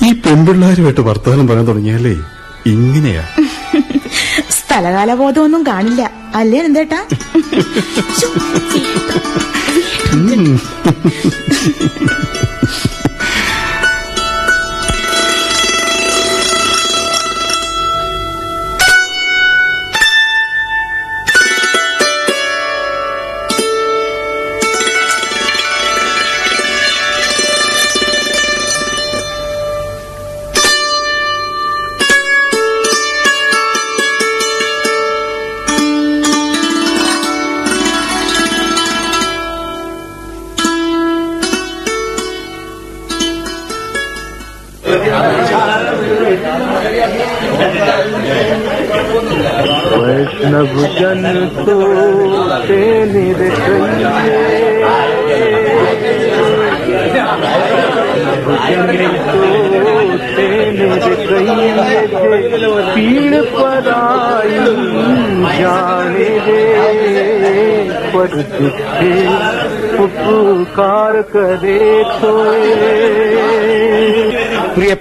ഈ പെൺപിള്ളാരുമായിട്ട് വർത്തമാനം പറയാൻ തുടങ്ങിയാലേ ഇങ്ങനെയാ. സ്ഥലകാല ബോധമൊന്നും കാണില്ല. അല്ലേ എന്തേട്ടാ ഉം.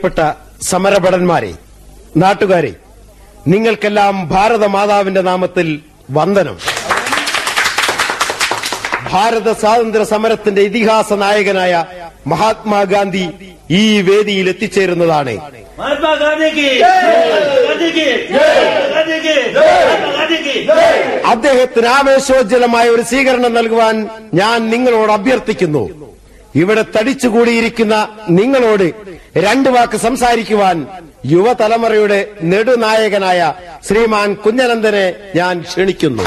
പ്രിയപ്പെട്ട സമരഭടന്മാരെ നാട്ടുകാരെ നിങ്ങൾക്കെല്ലാം ഭാരതമാതാവിന്റെ നാമത്തിൽ വന്ദനം. ഭാരത സ്വാതന്ത്ര്യ സമരത്തിന്റെ ഇതിഹാസ നായകനായ മഹാത്മാഗാന്ധി ഈ വേദിയിൽ എത്തിച്ചേരുന്നതാണ്. അദ്ദേഹത്തിന് ആവേശോജ്വലമായ ഒരു സ്വീകരണം നൽകുവാൻ ഞാൻ നിങ്ങളോട് അഭ്യർത്ഥിക്കുന്നു. ഇവിടെ തടിച്ചുകൂടിയിരിക്കുന്ന നിങ്ങളോട് രണ്ടു വാക്ക് സംസാരിക്കുവാൻ യുവതലമുറയുടെ നെടുനായകനായ ശ്രീമാൻ കുഞ്ഞനന്ദനെ ഞാൻ ക്ഷണിക്കുന്നു.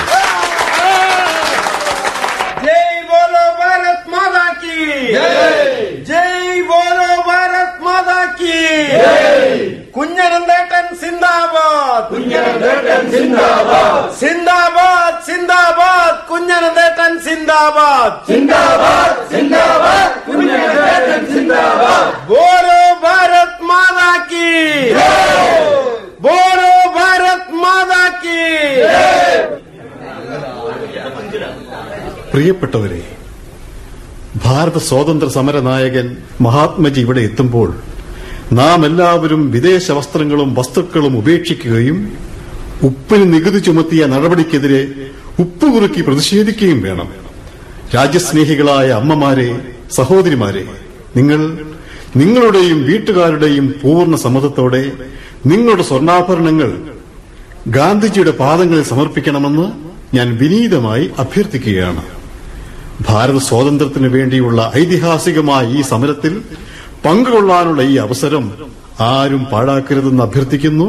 കുഞ്ഞനന്ദേട്ടൻ സിന്ദാബാദ്. കുഞ്ഞനന്ദേട്ടൻ സിന്ദാബാദ്. സിന്ദാബാദ് സിന്ദാബാദ് കുഞ്ഞനന്തേട്ടൻ സിന്ദാബാദ്. സിന്ദാബാദ് സിന്ദാബാദ്. കുഞ്ഞനന്തേട്ടൻ भारत माता की बोलो ഭാരത് माता की പ്രിയപ്പെട്ടവരെ ഭാരത സ്വാതന്ത്ര്യ സമര നായകൻ മഹാത്മജി ഇവിടെ എത്തുമ്പോൾ നാം എല്ലാവരും വിദേശ വസ്ത്രങ്ങളും വസ്തുക്കളും ഉപേക്ഷിക്കുകയും ഉപ്പിന് നികുതി ചുമത്തിയ നടപടിക്കെതിരെ ഉപ്പ് കുറുക്കി പ്രതിഷേധിക്കുകയും വേണം. രാജ്യസ്നേഹികളായ അമ്മമാരെ സഹോദരിമാരെ നിങ്ങൾ നിങ്ങളുടെയും വീട്ടുകാരുടെയും പൂർണ സമ്മതത്തോടെ നിങ്ങളുടെ സ്വർണാഭരണങ്ങൾ ഗാന്ധിജിയുടെ പാദങ്ങളിൽ സമർപ്പിക്കണമെന്ന് ഞാൻ വിനീതമായി അഭ്യർത്ഥിക്കുകയാണ്. ഭാരത സ്വാതന്ത്ര്യത്തിന് വേണ്ടിയുള്ള ഐതിഹാസികമായ ഈ സമരത്തിൽ പങ്കുകൊള്ളാനുള്ള ഈ അവസരം ആരും പാഴാക്കരുതെന്ന് അഭ്യർത്ഥിക്കുന്നു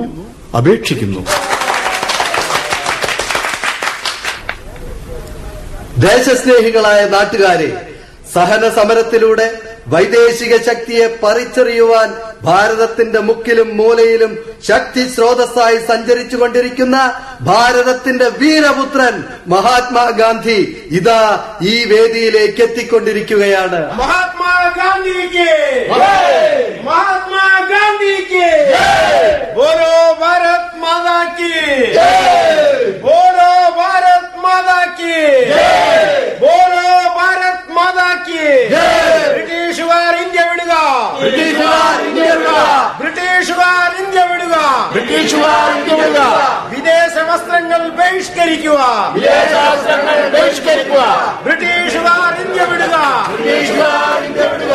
അപേക്ഷിക്കുന്നു. ദേശസ്നേഹികളായ നാട്ടുകാരെ സഹന സമരത്തിലൂടെ വൈദേശിക ശക്തിയെ പറിച്ചെറിയുവാൻ ഭാരതത്തിന്റെ മുക്കിലും മൂലയിലും ശക്തി സ്രോതസ്സായി സഞ്ചരിച്ചു കൊണ്ടിരിക്കുന്ന ഭാരതത്തിന്റെ വീരപുത്രൻ മഹാത്മാഗാന്ധി ഇതാ ഈ വേദിയിലേക്ക് എത്തിക്കൊണ്ടിരിക്കുകയാണ്. മഹാത്മാഗാന്ധിക്ക്! മഹാത്മാഗാന്ധിക്ക്! ഓരോ ഭാരത് മാതാക്ക്! ഓരോ ഭാരത് മാതാക്ക്! ഓരോ ഭാരത് മാതാക്ക്! വിദേശ വസ്ത്രങ്ങൾ ബഹിഷ്കരിക്കുക. വിദേശ വസ്ത്രങ്ങൾ ബഹിഷ്കരിക്കുക. ബ്രിട്ടീഷുകാർ ഇന്ത്യ വിടുക. ബ്രിട്ടീഷുകാർ ഇന്ത്യ വിടുക.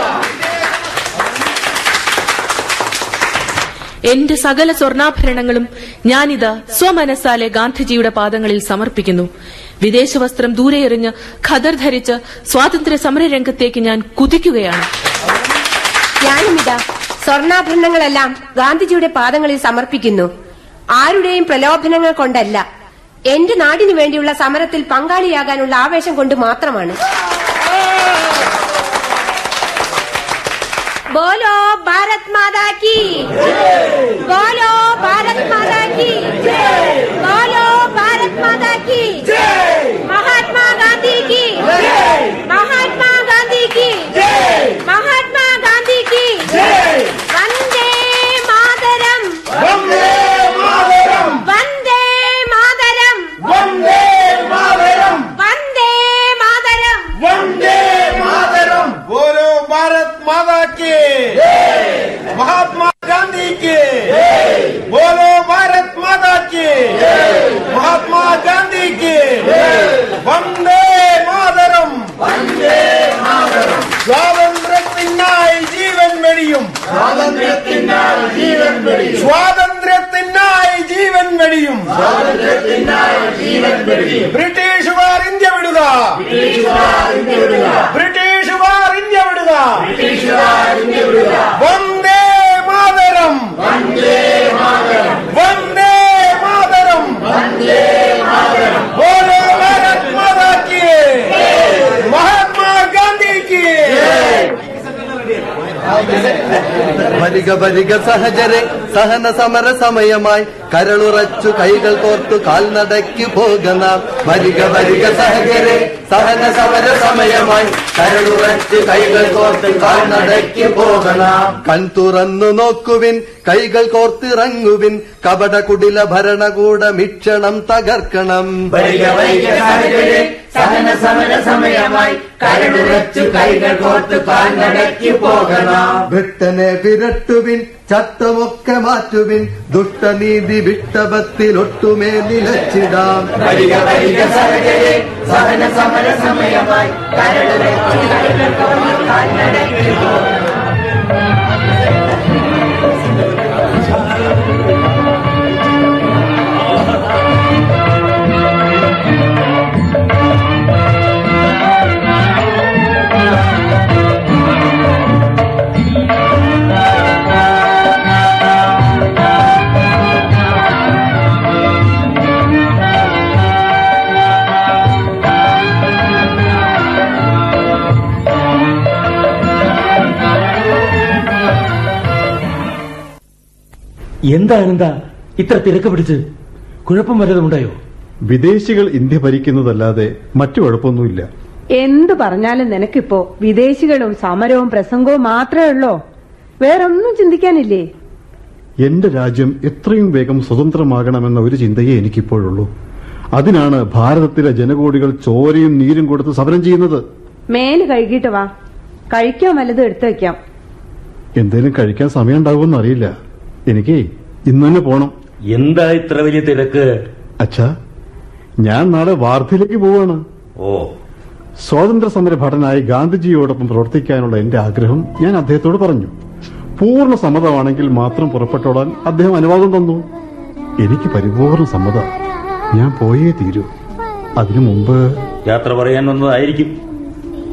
എന്റെ സകല സ്വർണാഭരണങ്ങളും ഞാനിത് സ്വമനസാലെ ഗാന്ധിജിയുടെ പാദങ്ങളിൽ സമർപ്പിക്കുന്നു. വിദേശ വസ്ത്രം ദൂരെ എറിഞ്ഞ് ഖദർ ധരിച്ച് സ്വാതന്ത്ര്യ സമര രംഗത്തേക്ക് ഞാൻ കുതിക്കുകയാണ്. ഞാനുമിതാ സ്വർണാഭരണങ്ങളെല്ലാം ഗാന്ധിജിയുടെ പാദങ്ങളിൽ സമർപ്പിക്കുന്നു. ആരുടെയും പ്രലോഭനങ്ങൾ കൊണ്ടല്ല. എന്റെ നാടിനു വേണ്ടിയുള്ള സമരത്തിൽ പങ്കാളിയാകാനുള്ള ആവേശം കൊണ്ട് മാത്രമാണ്. ബോലോ ഭാരത് മാതാ കി ബോലോ ഭാരത് മാതാ കി ബോലോ ഭാരത് മാതാ കി മഹാത്മാ ഗാന്ധി കി മഹാത്മാ ഗാന്ധി കി गांधी की। बोलो भारत माता की। महात्मा गांधी की। वंदे मातरम। स्वातंत्र तिन्नाई जीवन मेड़ियम। स्वातंत्र स्वातंत्र വരിക വരിക സഹജരെ സഹന സമര സമയമായി കരളുറച്ചു കൈകൾ കോർത്തു കാൽനടയ്ക്ക് പോകുന്ന വരിക വരിക സഹജരെ സഹന സമര സമയമായി കരളുറച്ചു കൈകൾ കോർത്ത് കാൽനടയ്ക്ക് പോകണം കൺ തുറന്നു നോക്കുവിൻ കൈകൾ കോർത്തിറങ്ങുവിൻ കപട കുടില ഭരണകൂട മിക്ഷണം തകർക്കണം. വരിക വരിക സഹജരെ സഹന സമര സമയമായി കരടുറച്ചു കൈകൾ കോർത്ത് കാൽനടയ്ക്ക് പോകണം. വിട്ടനെ വിരട്ടുവിൻ ചട്ടമൊക്കെ മാറ്റുവിൻ ദുഷ്ടനീതി വിട്ടപത്തിൽ ഒട്ടുമേ നിലച്ചിടാം. വരിക വരിക സഹജരെ സഹന സമര സമയമായി കരടുറച്ചു കൈകൾ കോർത്ത് കാൽനടയ്ക്ക് പോകണം. എന്താ എന്താ ഇത്ര തിരക്ക് പിടിച്ച്? കുഴപ്പം വല്ലതുണ്ടായോ വിദേശികൾ ഇന്ത്യ ഭരിക്കുന്നതല്ലാതെ മറ്റു കുഴപ്പമൊന്നുമില്ല. എന്ത് പറഞ്ഞാലും നിനക്കിപ്പോ വിദേശികളും സമരവും പ്രസംഗവും മാത്രമേ ഉള്ളോ? വേറൊന്നും ചിന്തിക്കാനില്ലേ? എന്റെ രാജ്യം എത്രയും വേഗം സ്വതന്ത്രമാകണമെന്ന ഒരു ചിന്തയെ എനിക്കിപ്പോഴുള്ളൂ. അതിനാണ് ഭാരതത്തിലെ ജനകോടികൾ ചോരയും നീരും കൊടുത്ത് സമരം ചെയ്യുന്നത്. മേൽ കഴുകിയിട്ട് വാ. കഴിക്കാൻ വല്ലതും എടുത്തു വെക്കാം. എന്തേലും കഴിക്കാൻ സമയം ഉണ്ടാവുമെന്ന് അറിയില്ല. എനിക്ക് ഇന്ന് തന്നെ പോണം. എന്താ ഇത്ര വലിയ തിരക്ക്? അച്ഛാ ഞാൻ നാളെ വാർധയിലേക്ക് പോവാണ്. ഓ. സ്വാതന്ത്ര്യ സമര ഭടനായി ഗാന്ധിജിയോടൊപ്പം പ്രവർത്തിക്കാനുള്ള എന്റെ ആഗ്രഹം ഞാൻ അദ്ദേഹത്തോട് പറഞ്ഞു. പൂർണ സമ്മതമാണെങ്കിൽ മാത്രം പുറപ്പെട്ടോടാൻ അദ്ദേഹം അനുവാദം തന്നു. എനിക്ക് പരിപൂർണ സമ്മത. ഞാൻ പോയേ തീരൂ. അതിനു മുമ്പ് യാത്ര പറയാൻ വന്നതായിരിക്കും.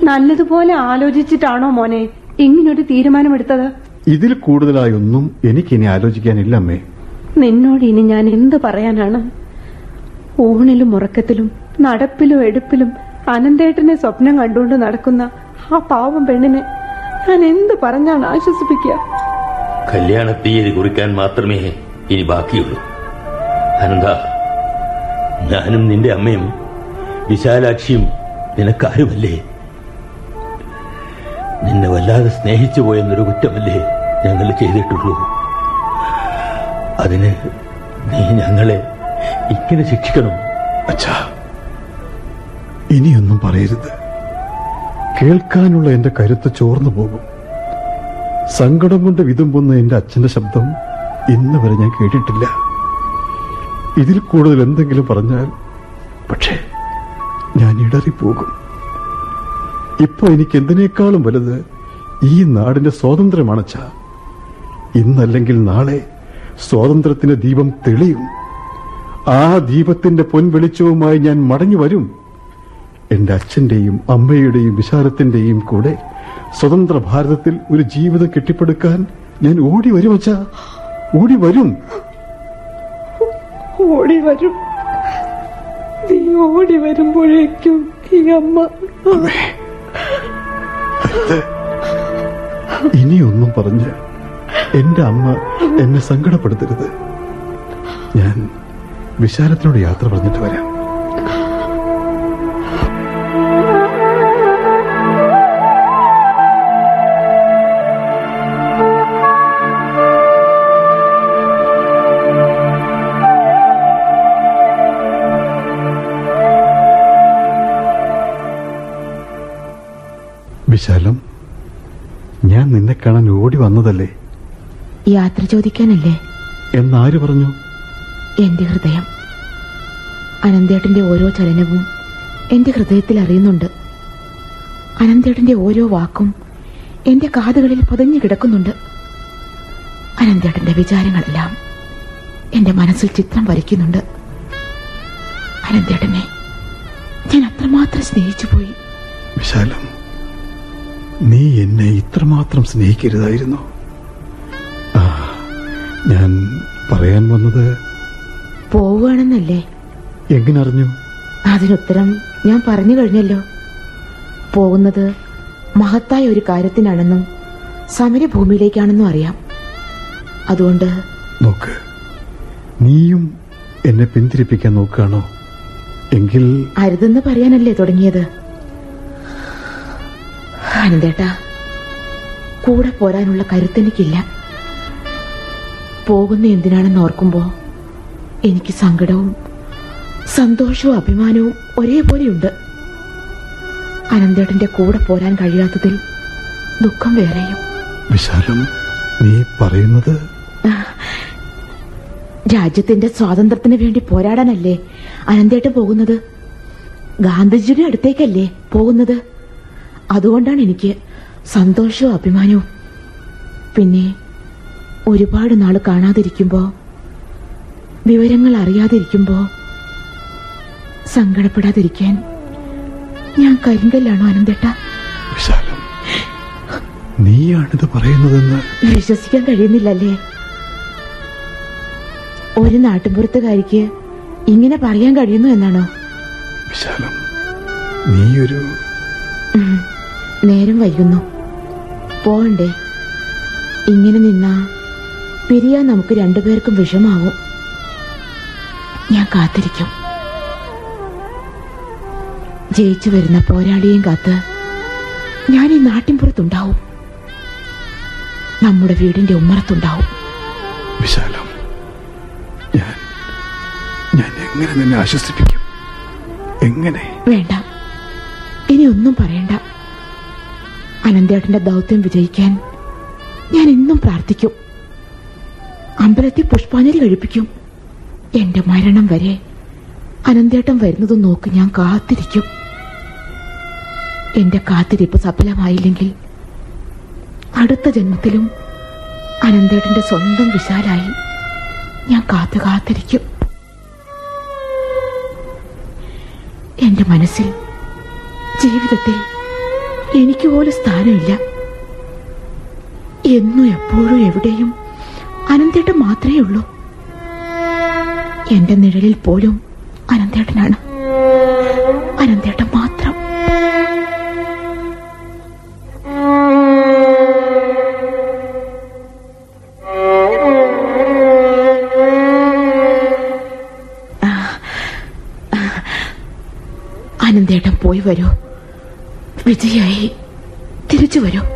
നല്ലതുപോലെ ആലോചിച്ചിട്ടാണോ മോനെ ഇങ്ങനൊരു തീരുമാനമെടുത്തത്? ഇതിൽ കൂടുതലായി ഒന്നും എനിക്കിനി ആലോചിക്കാനില്ല അമ്മേ നിന്നോട് ഇനി ഞാൻ എന്ത് പറയാനാണ്? ഊണിലും ഉറക്കത്തിലും നടപ്പിലും എടുപ്പിലും അനന്തേട്ടനെ സ്വപ്നം കണ്ടുകൊണ്ട് നടക്കുന്ന ആ പാവം പെണ്ണിനെ ഞാൻ എന്ത് പറഞ്ഞാണ് ആശ്വസിപ്പിക്കുക? കല്യാണ തീയതി കുറിക്കാൻ മാത്രമേ ഇനി ബാക്കിയുള്ളൂ. അനന്ത ഞാനും നിന്റെ അമ്മയും വിശാലാക്ഷിയും നിനക്കാരുമല്ലേ? നിന്നെ വല്ലാതെ സ്നേഹിച്ചു പോയെന്നൊരു കുറ്റമല്ലേ ഞങ്ങൾ ചെയ്തിട്ടുള്ളൂ. അതിന് നീ ഞങ്ങളെ ഇങ്ങനെ ശിക്ഷിക്കണം. അച്ഛാ ഇനിയൊന്നും പറയരുത്. കേൾക്കാനുള്ള എന്റെ കരുത്ത് ചോർന്നു പോകും. സങ്കടം കൊണ്ട് വിതുമ്പുന്ന എന്റെ അച്ഛന്റെ ശബ്ദം ഇന്ന് വരെ ഞാൻ കേട്ടിട്ടില്ല. ഇതിൽ കൂടുതൽ എന്തെങ്കിലും പറഞ്ഞാൽ പക്ഷേ ഞാൻ ഇടറിപ്പോകും. ഇപ്പൊ എനിക്ക് എന്തിനേക്കാളും വലുത് ഈ നാടിന്റെ സ്വാതന്ത്ര്യമാണച്ച ഇന്നല്ലെങ്കിൽ നാളെ സ്വാതന്ത്ര്യത്തിന്റെ ദീപം തെളിയും. ആ ദീപത്തിന്റെ പൊൻവെളിച്ചവുമായി ഞാൻ മടങ്ങി വരും. എന്റെ അച്ഛന്റെയും അമ്മയുടെയും വിശാലത്തിന്റെയും കൂടെ സ്വതന്ത്ര ഭാരതത്തിൽ ഒരു ജീവിതം കെട്ടിപ്പടുക്കാൻ ഞാൻ ഓടി വരും അച്ഛ. ഓടി വരും. ഓടി വരും. നീ ഓടി വരുമ്പോഴേക്കും ഈ അമ്മ. ഇനിയൊന്നും പറഞ്ഞ് എന്റെ അമ്മ എന്നെ സങ്കടപ്പെടുത്തരുത്. ഞാൻ വിശാലത്തിനോട് യാത്ര പറഞ്ഞിട്ട് വരാം. വന്നതല്ലേ? യാത്ര ചോദിക്കാനല്ലേ? എന്നാര് പറഞ്ഞു? എന്റെ ഹൃദയം. അനന്തേട്ടന്റെ ഓരോ ചലനവും എന്റെ ഹൃദയത്തിൽ അറിയുന്നുണ്ട്. അനന്തേട്ടന്റെ ഓരോ വാക്കും എന്റെ കാതുകളിൽ പതിഞ്ഞു കിടക്കുന്നുണ്ട്. അനന്തേട്ടന്റെ വിചാരങ്ങളെല്ലാം എന്റെ മനസ്സിൽ ചിത്രം വരയ്ക്കുന്നുണ്ട്. അനന്തേട്ടനെ ഞാൻ അത്രമാത്രം സ്നേഹിച്ചു പോയി വിശാലം നീ എന്നെ ഇത്രമാത്രം സ്നേഹിക്കരുതായിരുന്നു. ആ ഞാൻ പറയാൻ വന്നത് പോവുകയാണെന്നല്ലേ? എങ്ങനറിഞ്ഞു? അതിനുത്തരം ഞാൻ പറഞ്ഞു കഴിഞ്ഞല്ലോ. പോകുന്നത് മഹത്തായ ഒരു കാര്യത്തിനാണെന്നും സമരഭൂമിയിലേക്കാണെന്നും അറിയാം. അതുകൊണ്ട് നോക്ക് നീയും എന്നെ പിന്തിരിപ്പിക്കാൻ നോക്കുകയാണോ? എങ്കിൽ അരുതെന്ന് പറയാനല്ലേ തുടങ്ങിയത്? ആനന്ദേട്ടാ കൂടെ പോരാനുള്ള കരുത്തെനിക്കില്ല. പോകുന്ന എന്തിനാണെന്ന് ഓർക്കുമ്പോ എനിക്ക് സങ്കടവും സന്തോഷവും അഭിമാനവും ഒരേപോലെയുണ്ട്. അനന്തേട്ടന്റെ കൂടെ പോരാൻ കഴിയാത്തതിൽ ദുഃഖം വേറെയും. വിശാലം നീ പറയുന്നത് രാജ്യത്തിന്റെ സ്വാതന്ത്ര്യത്തിന് വേണ്ടി പോരാടാനല്ലേ അനന്തേട്ടൻ പോകുന്നത്? ഗാന്ധിജിയുടെ അടുത്തേക്കല്ലേ പോകുന്നത്? അതുകൊണ്ടാണ് എനിക്ക് സന്തോഷവും അഭിമാനവും. പിന്നെ ഒരുപാട് നാൾ കാണാതിരിക്കുമ്പോ വിവരങ്ങൾ അറിയാതിരിക്കുമ്പോ സങ്കടപ്പെടാതിരിക്കാൻ ഞാൻ കരിങ്കല്ലാണോ അനന്തേട്ട? വിശാലം നീയാണിത് പറയുന്നതെന്ന് വിശ്വസിക്കാൻ കഴിയുന്നില്ലല്ലേ? ഒരു നാട്ടുമ്പുറത്തുകാരിക്ക് ഇങ്ങനെ പറയാൻ കഴിയുന്നു എന്നാണോ? വിശാലം നീയൊരു ഉം. നേരം വൈകുന്നു. പോകണ്ടേ ഇങ്ങനെ നിന്നാ പിരിയാൻ നമുക്ക് രണ്ടുപേർക്കും വിഷമാവും. ഞാൻ കാത്തിരിക്കും. ജയിച്ചു വരുന്ന പോരാളിയെയും കാത്ത് ഞാൻ ഈ നാട്ടിൻപുറത്തുണ്ടാവും. നമ്മുടെ വീടിന്റെ ഉമ്മറത്തുണ്ടാവും. വിശാലം ഞാൻ ഞാൻ എങ്ങനെ നിന്നെ ആശ്വസിപ്പിക്കും? എങ്ങനെ? വേണ്ട. ഇനി ഒന്നും പറയണ്ട. അനന്തേട്ടന്റെ ദൗത്യം വിജയിക്കാൻ ഞാൻ എന്നും പ്രാർത്ഥിക്കും. അമ്പലത്തിൽ പുഷ്പാഞ്ജലി കഴിപ്പിക്കും. എന്റെ മരണം വരെ അനന്തേട്ടം വരുന്നത് നോക്കി ഞാൻ കാത്തിരിക്കും. എന്റെ കാത്തിരിപ്പ് സഫലമായില്ലെങ്കിൽ അടുത്ത ജന്മത്തിലും അനന്തേട്ടന്റെ സ്വന്തം വിശാലായി ഞാൻ കാത്തു കാത്തിരിക്കും. എന്റെ മനസ്സിൽ ജീവിതത്തിൽ എനിക്ക് പോലും സ്ഥാനമില്ല. എന്നും എപ്പോഴും എവിടെയും അനന്തേട്ടൻ മാത്രമേ ഉള്ളൂ. എന്റെ നിഴലിൽ പോലും അനന്തേട്ടനാണ്. അനന്തേട്ടൻ മാത്രം. അനന്തേട്ടൻ പോയി വരൂ. വിജയായി തിരിച്ചു വരൂ.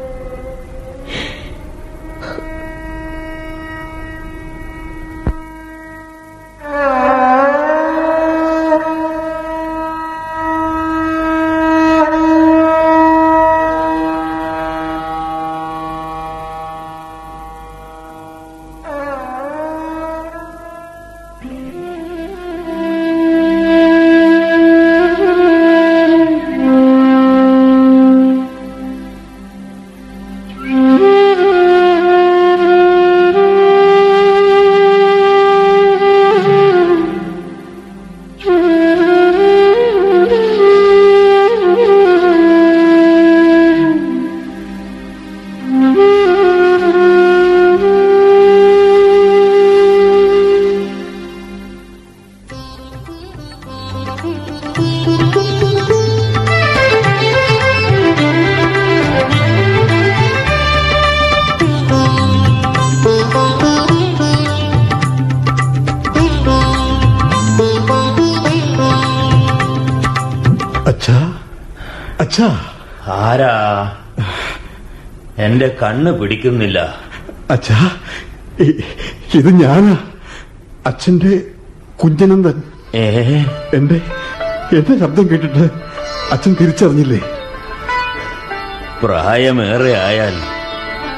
കണ്ണ് പിടിക്കുന്നില്ല. അച്ഛാ ഇത് ഞാനാ. അച്ഛന്റെ കുഞ്ഞനന്ദൻ. ഏ? എന്റെ എന്റെ ശബ്ദം കേട്ടിട്ട് അച്ഛൻ തിരിച്ചറിഞ്ഞില്ലേ? പ്രായമേറെ ആയാൽ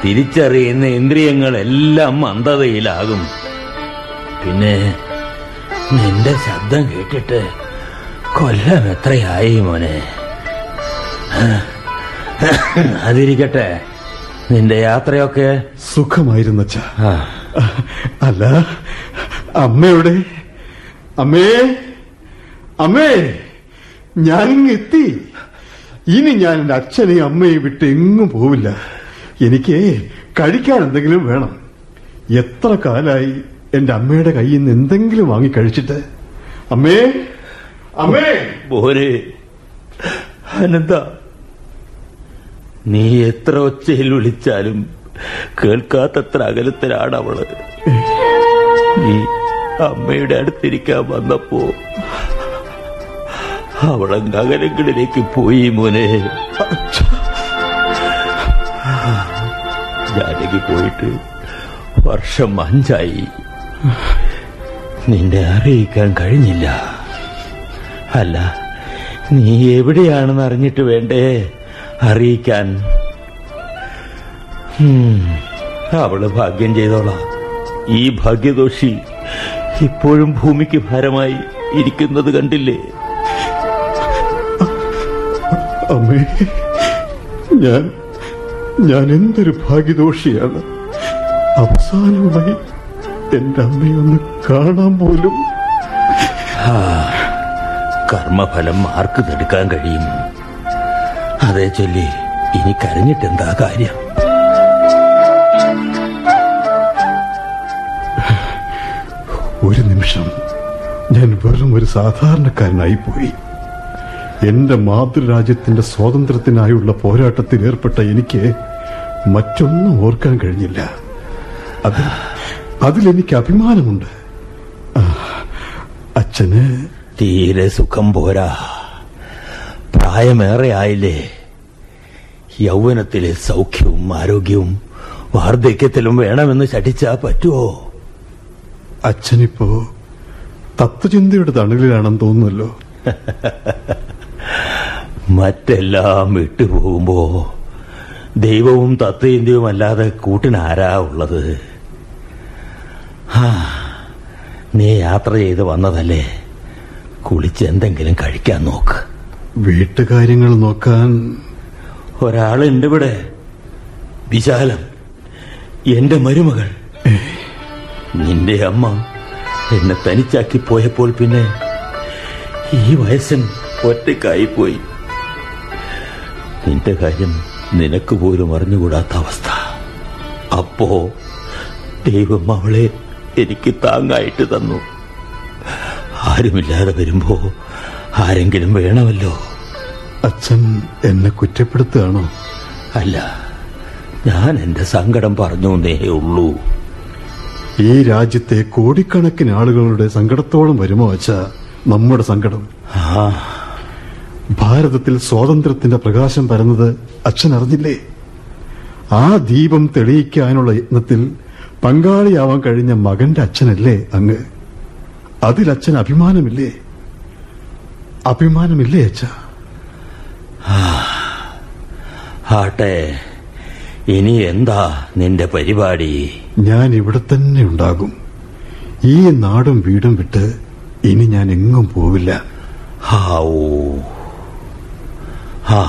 തിരിച്ചറിയുന്ന ഇന്ദ്രിയങ്ങളെല്ലാം മന്ദതയിലാകും പിന്നെ നിന്റെ ശബ്ദം കേട്ടിട്ട് കൊല്ലം എത്രയായി മോനെ? അതിരിക്കട്ടെ. നിന്റെ യാത്രയൊക്കെ സുഖമായിരുന്നു അല്ല അമ്മയുടെ. അമ്മേ അമ്മേ ഞാനിങ്ങ് എത്തി ഇനി ഞാൻ എന്റെ അച്ഛനെയും അമ്മയും വിട്ട് എങ്ങും പോവില്ല. എനിക്ക് കഴിക്കാൻ എന്തെങ്കിലും വേണം. എത്ര കാലായി എന്റെ അമ്മയുടെ കയ്യിൽ നിന്ന് എന്തെങ്കിലും വാങ്ങി കഴിച്ചിട്ട്? അമ്മേ അമ്മേ. മോനെ അനന്ത നീ എത്ര ഒച്ചയിൽ വിളിച്ചാലും കേൾക്കാത്തത്ര അകലത്തിലാണ് അവൾ. നീ അമ്മയുടെ അടുത്തിരിക്കാൻ വന്നപ്പോ അവളെ അകലങ്ങളിലേക്ക് പോയി മോനെ. ജാനകി പോയിട്ട് വർഷം അഞ്ചായി. നിന്നെ അറിയിക്കാൻ കഴിഞ്ഞില്ല. അല്ല നീ എവിടെയാണെന്ന് അറിഞ്ഞിട്ട് വേണ്ടേ? അറിയിക്കാൻ. അവൾ ഭാഗ്യം ചെയ്തോളാം. ഈ ഭാഗ്യദോഷി ഇപ്പോഴും ഭൂമിക്ക് ഭാരമായി ഇരിക്കുന്നത് കണ്ടില്ലേ? അമ്മേ ഞാൻ ഞാൻ എന്തൊരു ഭാഗ്യദോഷിയാണ്. അവസാനമായി എന്റെ അമ്മയൊന്ന് കാണാൻ പോലും. കർമ്മഫലം ആർക്ക് തടുക്കാൻ കഴിയും? അതേ ചൊല്ലി. ഇനി കരഞ്ഞിട്ടെന്താ കാര്യം? ഒരു നിമിഷം. ഞാൻ വെറും ഒരു സാധാരണക്കാരനായി പോയി. എന്റെ മാതൃരാജ്യത്തിന്റെ സ്വാതന്ത്ര്യത്തിനായുള്ള പോരാട്ടത്തിൽ ഏർപ്പെട്ട എനിക്ക് മറ്റൊന്നും ഓർക്കാൻ കഴിഞ്ഞില്ല. അത് അതിലെനിക്ക് അഭിമാനമുണ്ട്. അച്ഛന് തീരെ സുഖം പോരാ. പ്രായമേറെ ആയില്ലേ യൗവനത്തിലെ സൗഖ്യവും ആരോഗ്യവും വാർദ്ധക്യത്തിലും വേണമെന്ന് ശഠിച്ചാ പറ്റുമോ അച്ഛനിപ്പോ തത്വചിന്തയുടെ തണലിലാണെന്ന് തോന്നുന്നല്ലോ. മറ്റെല്ലാം വിട്ടുപോകുമ്പോ ദൈവവും തത്വചിന്തയും അല്ലാതെ കൂട്ടിനാരാ ഉള്ളത്? ആ നീ യാത്ര ചെയ്ത് വന്നതല്ലേ? കുളിച്ച് എന്തെങ്കിലും കഴിക്കാൻ നോക്ക്. വീട്ടുകാര്യങ്ങൾ നോക്കാൻ ഒരാളുണ്ട് ഇവിടെ വിശാലം. എന്റെ മരുമകൾ. നിന്റെ അമ്മ എന്നെ തനിച്ചാക്കി പോയപ്പോൾ പിന്നെ ഈ വയസ്സൻ ഒറ്റക്കായി പോയി. നിന്റെ കാര്യം നിനക്ക് പോലും അറിഞ്ഞുകൂടാത്ത അവസ്ഥ. അപ്പോ ദൈവം അവളെ എനിക്ക് താങ്ങായിട്ട് തന്നു. ആരുമില്ലാതെ വരുമ്പോ ആരെങ്കിലും വേണമല്ലോ. അച്ഛൻ എന്നെ കുറ്റപ്പെടുത്തുകയാണോ? അല്ല ഞാൻ എന്റെ സങ്കടം പറഞ്ഞു എന്നേ ഉള്ളൂ. ഈ രാജ്യത്തെ കോടിക്കണക്കിന് ആളുകളുടെ സങ്കടത്തോളം വരുമോ അച്ഛ? നമ്മുടെ സങ്കടം. ഭാരതത്തിൽ സ്വാതന്ത്ര്യത്തിന്റെ പ്രകാശം പരന്നത് അച്ഛൻ അറിഞ്ഞില്ലേ? ആ ദീപം തെളിയിക്കാനുള്ള യത്നത്തിൽ പങ്കാളിയാവാൻ കഴിഞ്ഞ മകന്റെ അച്ഛനല്ലേ അങ്ങ്? അതിൽ അച്ഛൻ അഭിമാനമില്ലേ? അഭിമാനമില്ലേ അച്ഛ? ആട്ടെ ഇനി എന്താ നിന്റെ പരിപാടി? ഞാൻ ഇവിടെ തന്നെ ഉണ്ടാകും. ഈ നാടും വീടും വിട്ട് ഇനി ഞാൻ എങ്ങും പോവില്ല. ഹാവൂ ആ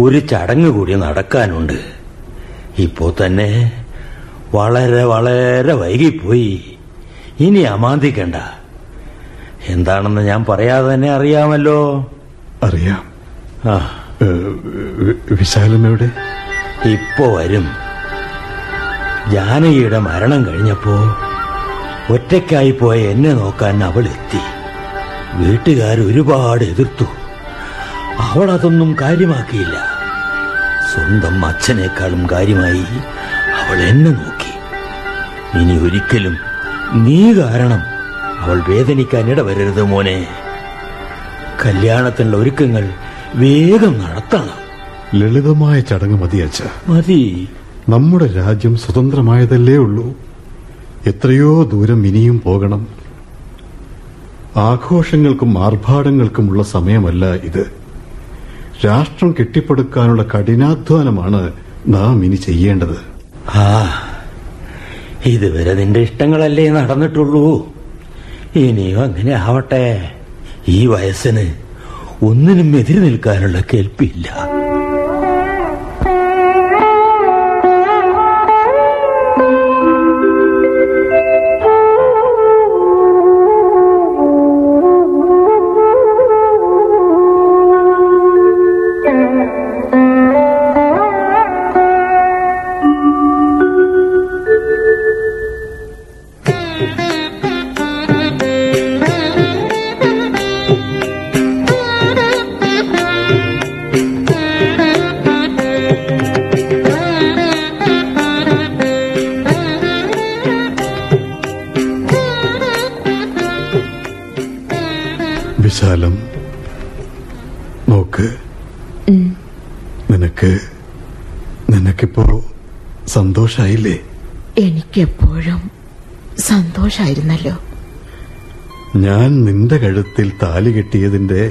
ഒരു ചടങ്ങ് കൂടി നടക്കാനുണ്ട്. ഇപ്പോ തന്നെ വളരെ വളരെ വൈകിപ്പോയി. ഇനി അമാന്തിക്കണ്ട. എന്താണെന്ന് ഞാൻ പറയാതെ തന്നെ അറിയാമല്ലോ. അറിയാം. ആ. വിശാലം എവിടെ ഇപ്പോ വരും. ജാനകിയുടെ മരണം കഴിഞ്ഞപ്പോ ഒറ്റയ്ക്കായി പോയ എന്നെ നോക്കാൻ അവൾ എത്തി വീട്ടുകാർ ഒരുപാട് എതിർത്തു. അവൾ അതൊന്നും കാര്യമാക്കിയില്ല. സ്വന്തം അച്ഛനേക്കാളും കാര്യമായി അവൾ എന്നെ നോക്കി. ഇനി ഒരിക്കലും നീ കാരണം അവൾ വേദനിക്കാൻ ഇടവരരുത് മോനെ. കല്യാണത്തിനുള്ള ഒരുക്കങ്ങൾ വേഗം നടത്തണം. ലളിതമായ ചടങ്ങ് മതി അച്ഛ. മതി. നമ്മുടെ രാജ്യം സ്വതന്ത്രമായതല്ലേ ഉള്ളൂ. എത്രയോ ദൂരം ഇനിയും പോകണം. ആഘോഷങ്ങൾക്കും ആർഭാടങ്ങൾക്കുമുള്ള സമയമല്ല ഇത്. രാഷ്ട്രം കെട്ടിപ്പടുക്കാനുള്ള കഠിനാധ്വാനമാണ് നാം ഇനി ചെയ്യേണ്ടത്. ആ ഇതുവരെ നിന്റെ ഇഷ്ടങ്ങളല്ലേ നടന്നിട്ടുള്ളൂ. ഇനിയും അങ്ങനെ ആവട്ടെ. ഈ വയസ്സിന് ഒന്നിനും എതിര് നിൽക്കാനുള്ള കേൾപ്പില്ല ഞാൻ നിന്റെ കഴുത്തിൽ താലി കെട്ടിയതിന്റെ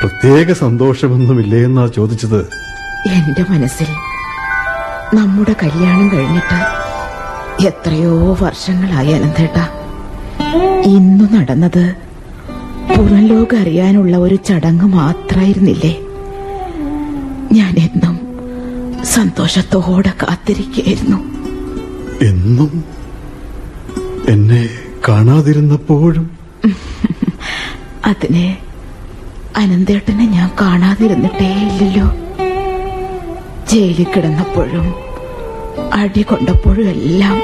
പ്രത്യേക സന്തോഷമൊന്നുമില്ലേ എന്നാ ചോദിച്ചത്? എന്റെ മനസ്സിൽ നമ്മുടെ കല്യാണം കഴിഞ്ഞിട്ട് എത്രയോ വർഷങ്ങളായി അനന്തേട്ട ഇന്നു നടന്നത് പുറം ലോകം അറിയാനുള്ള ഒരു ചടങ്ങ് മാത്രായിരുന്നില്ലേ? ഞാൻ എന്നും സന്തോഷത്തോടെ കാത്തിരിക്കുകയായിരുന്നു. എന്നും എന്നെ കാണാതിരുന്നപ്പോഴും അതിനെ അനന്തേട്ടനെ ഞാൻ കാണാതിരുന്നിട്ടേ ഇല്ലല്ലോ. ജയിലിൽ കിടന്നപ്പോഴും അടി കൊണ്ടപ്പോഴും എല്ലാം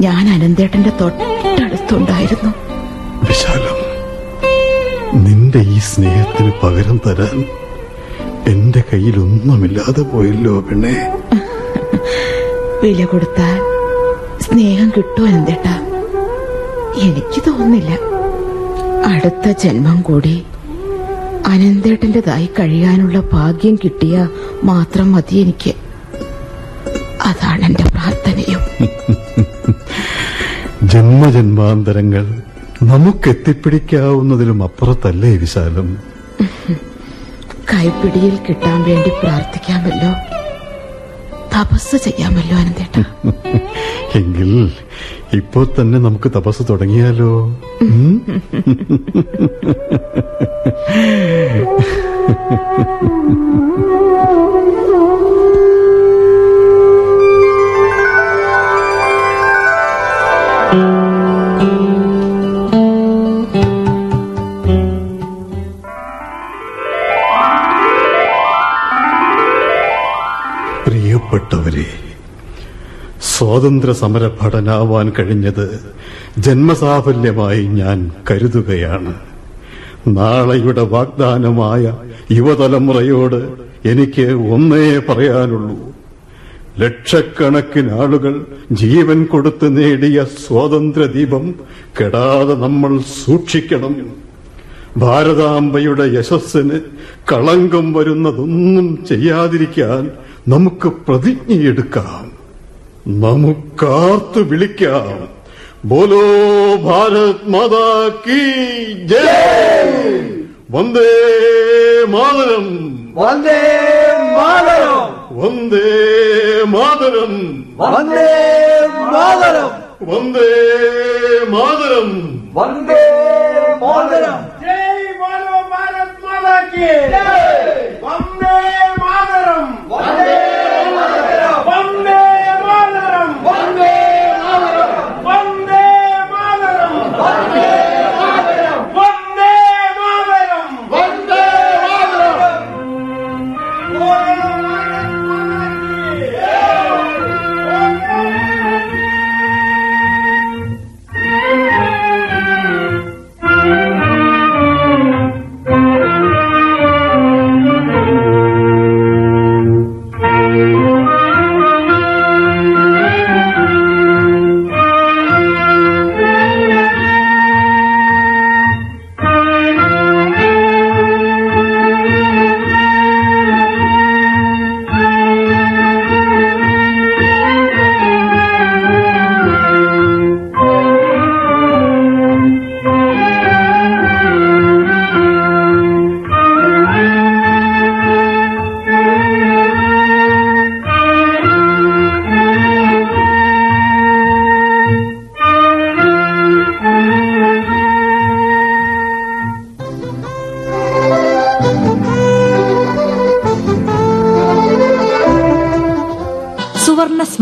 ഞാൻ അനന്തേട്ടന്റെ തൊട്ടടുത്തുണ്ടായിരുന്നു. വിശാലം നിന്റെ ഈ സ്നേഹത്തിന് പകരം തരാൻ എന്റെ കയ്യിൽ ഒന്നുമില്ലാതെ പോയല്ലോ പെണ്ണെ. വില കൊടുത്താൽ സ്നേഹം കിട്ടുമോ അനന്തേട്ട. എനിക്ക് തോന്നുന്നില്ല. അടുത്ത ജന്മം കൂടി അനന്തേട്ടന്റേതായി കഴിയാനുള്ള ഭാഗ്യം കിട്ടിയ മാത്രം മതി എനിക്ക്. അതാണ് എന്റെ പ്രാർത്ഥനയും. ജന്മജന്മാന്തരങ്ങൾ നമുക്കെത്തിപ്പിടിക്കാവുന്നതിലും അപ്പുറത്തല്ലേ വിശാലം? കൈപ്പിടിയിൽ കിട്ടാൻ വേണ്ടി പ്രാർത്ഥിക്കാമല്ലോ. തപസ് ചെയ്യാമല്ലോ അനന്തേട്ട. എങ്കിൽ ഇപ്പോ തന്നെ നമുക്ക് തപസ് തുടങ്ങിയാലോ ഉം? സ്വാതന്ത്ര്യ സമര ഭടനാവാൻ കഴിഞ്ഞത് ജന്മസാഫല്യമായി ഞാൻ കരുതുകയാണ്. നാളെയുടെ വാഗ്ദാനമായ യുവതലമുറയോട് എനിക്ക് ഒന്നേ പറയാനുള്ളൂ. ലക്ഷക്കണക്കിന് ആളുകൾ ജീവൻ കൊടുത്ത് നേടിയ സ്വാതന്ത്ര്യ ദീപം കെടാതെ നമ്മൾ സൂക്ഷിക്കണം. ഭാരതാംബയുടെ യശസ്സിന് കളങ്കം വരുന്നതൊന്നും ചെയ്യാതിരിക്കാൻ നമുക്ക് പ്രതിജ്ഞയെടുക്കാം. നമുക്കാർത്തു വിളിക്കാം. ബോലോ ഭാരത് മാതാ കീ ജയ്! വന്ദേ മാതരം. വന്ദേ മാതരം. വന്ദേ മാതരം. വന്ദേ മാതരം. വന്ദേ മാതരം. വന്ദേ മാതരം. ജയ് ബോലോ ഭാരത് മാതാ കി ജയ്! വന്ദേ മാതരം. വന്ദേ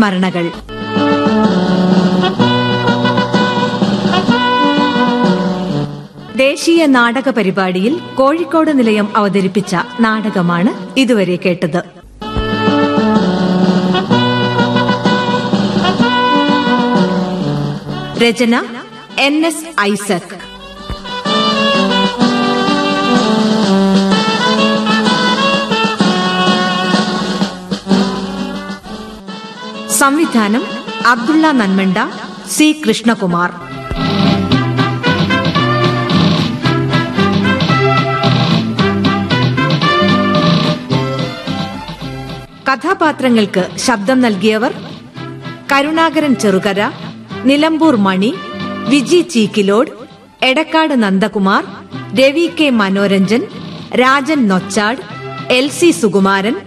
സ്മരണകൾ. ദേശീയ നാടക പരിപാടിയിൽ കോഴിക്കോട് നിലയം അവതരിപ്പിച്ച നാടകമാണ് ഇതുവരെ കേട്ടത്. രചന എൻ എസ് ഐസക്. സംവിധാനം അബ്ദുള്ള നന്മണ്ട സി കൃഷ്ണകുമാർ. കഥാപാത്രങ്ങൾക്ക് ശബ്ദം നൽകിയവർ Karunakaran Cherukara Nilambur Mani Viji Cheekkilode Edakkad Nandakumar Ravi K Manoranjan Rajan Nochad L C Sukumaran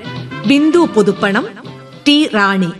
Bindu Puthuppanam T Rani.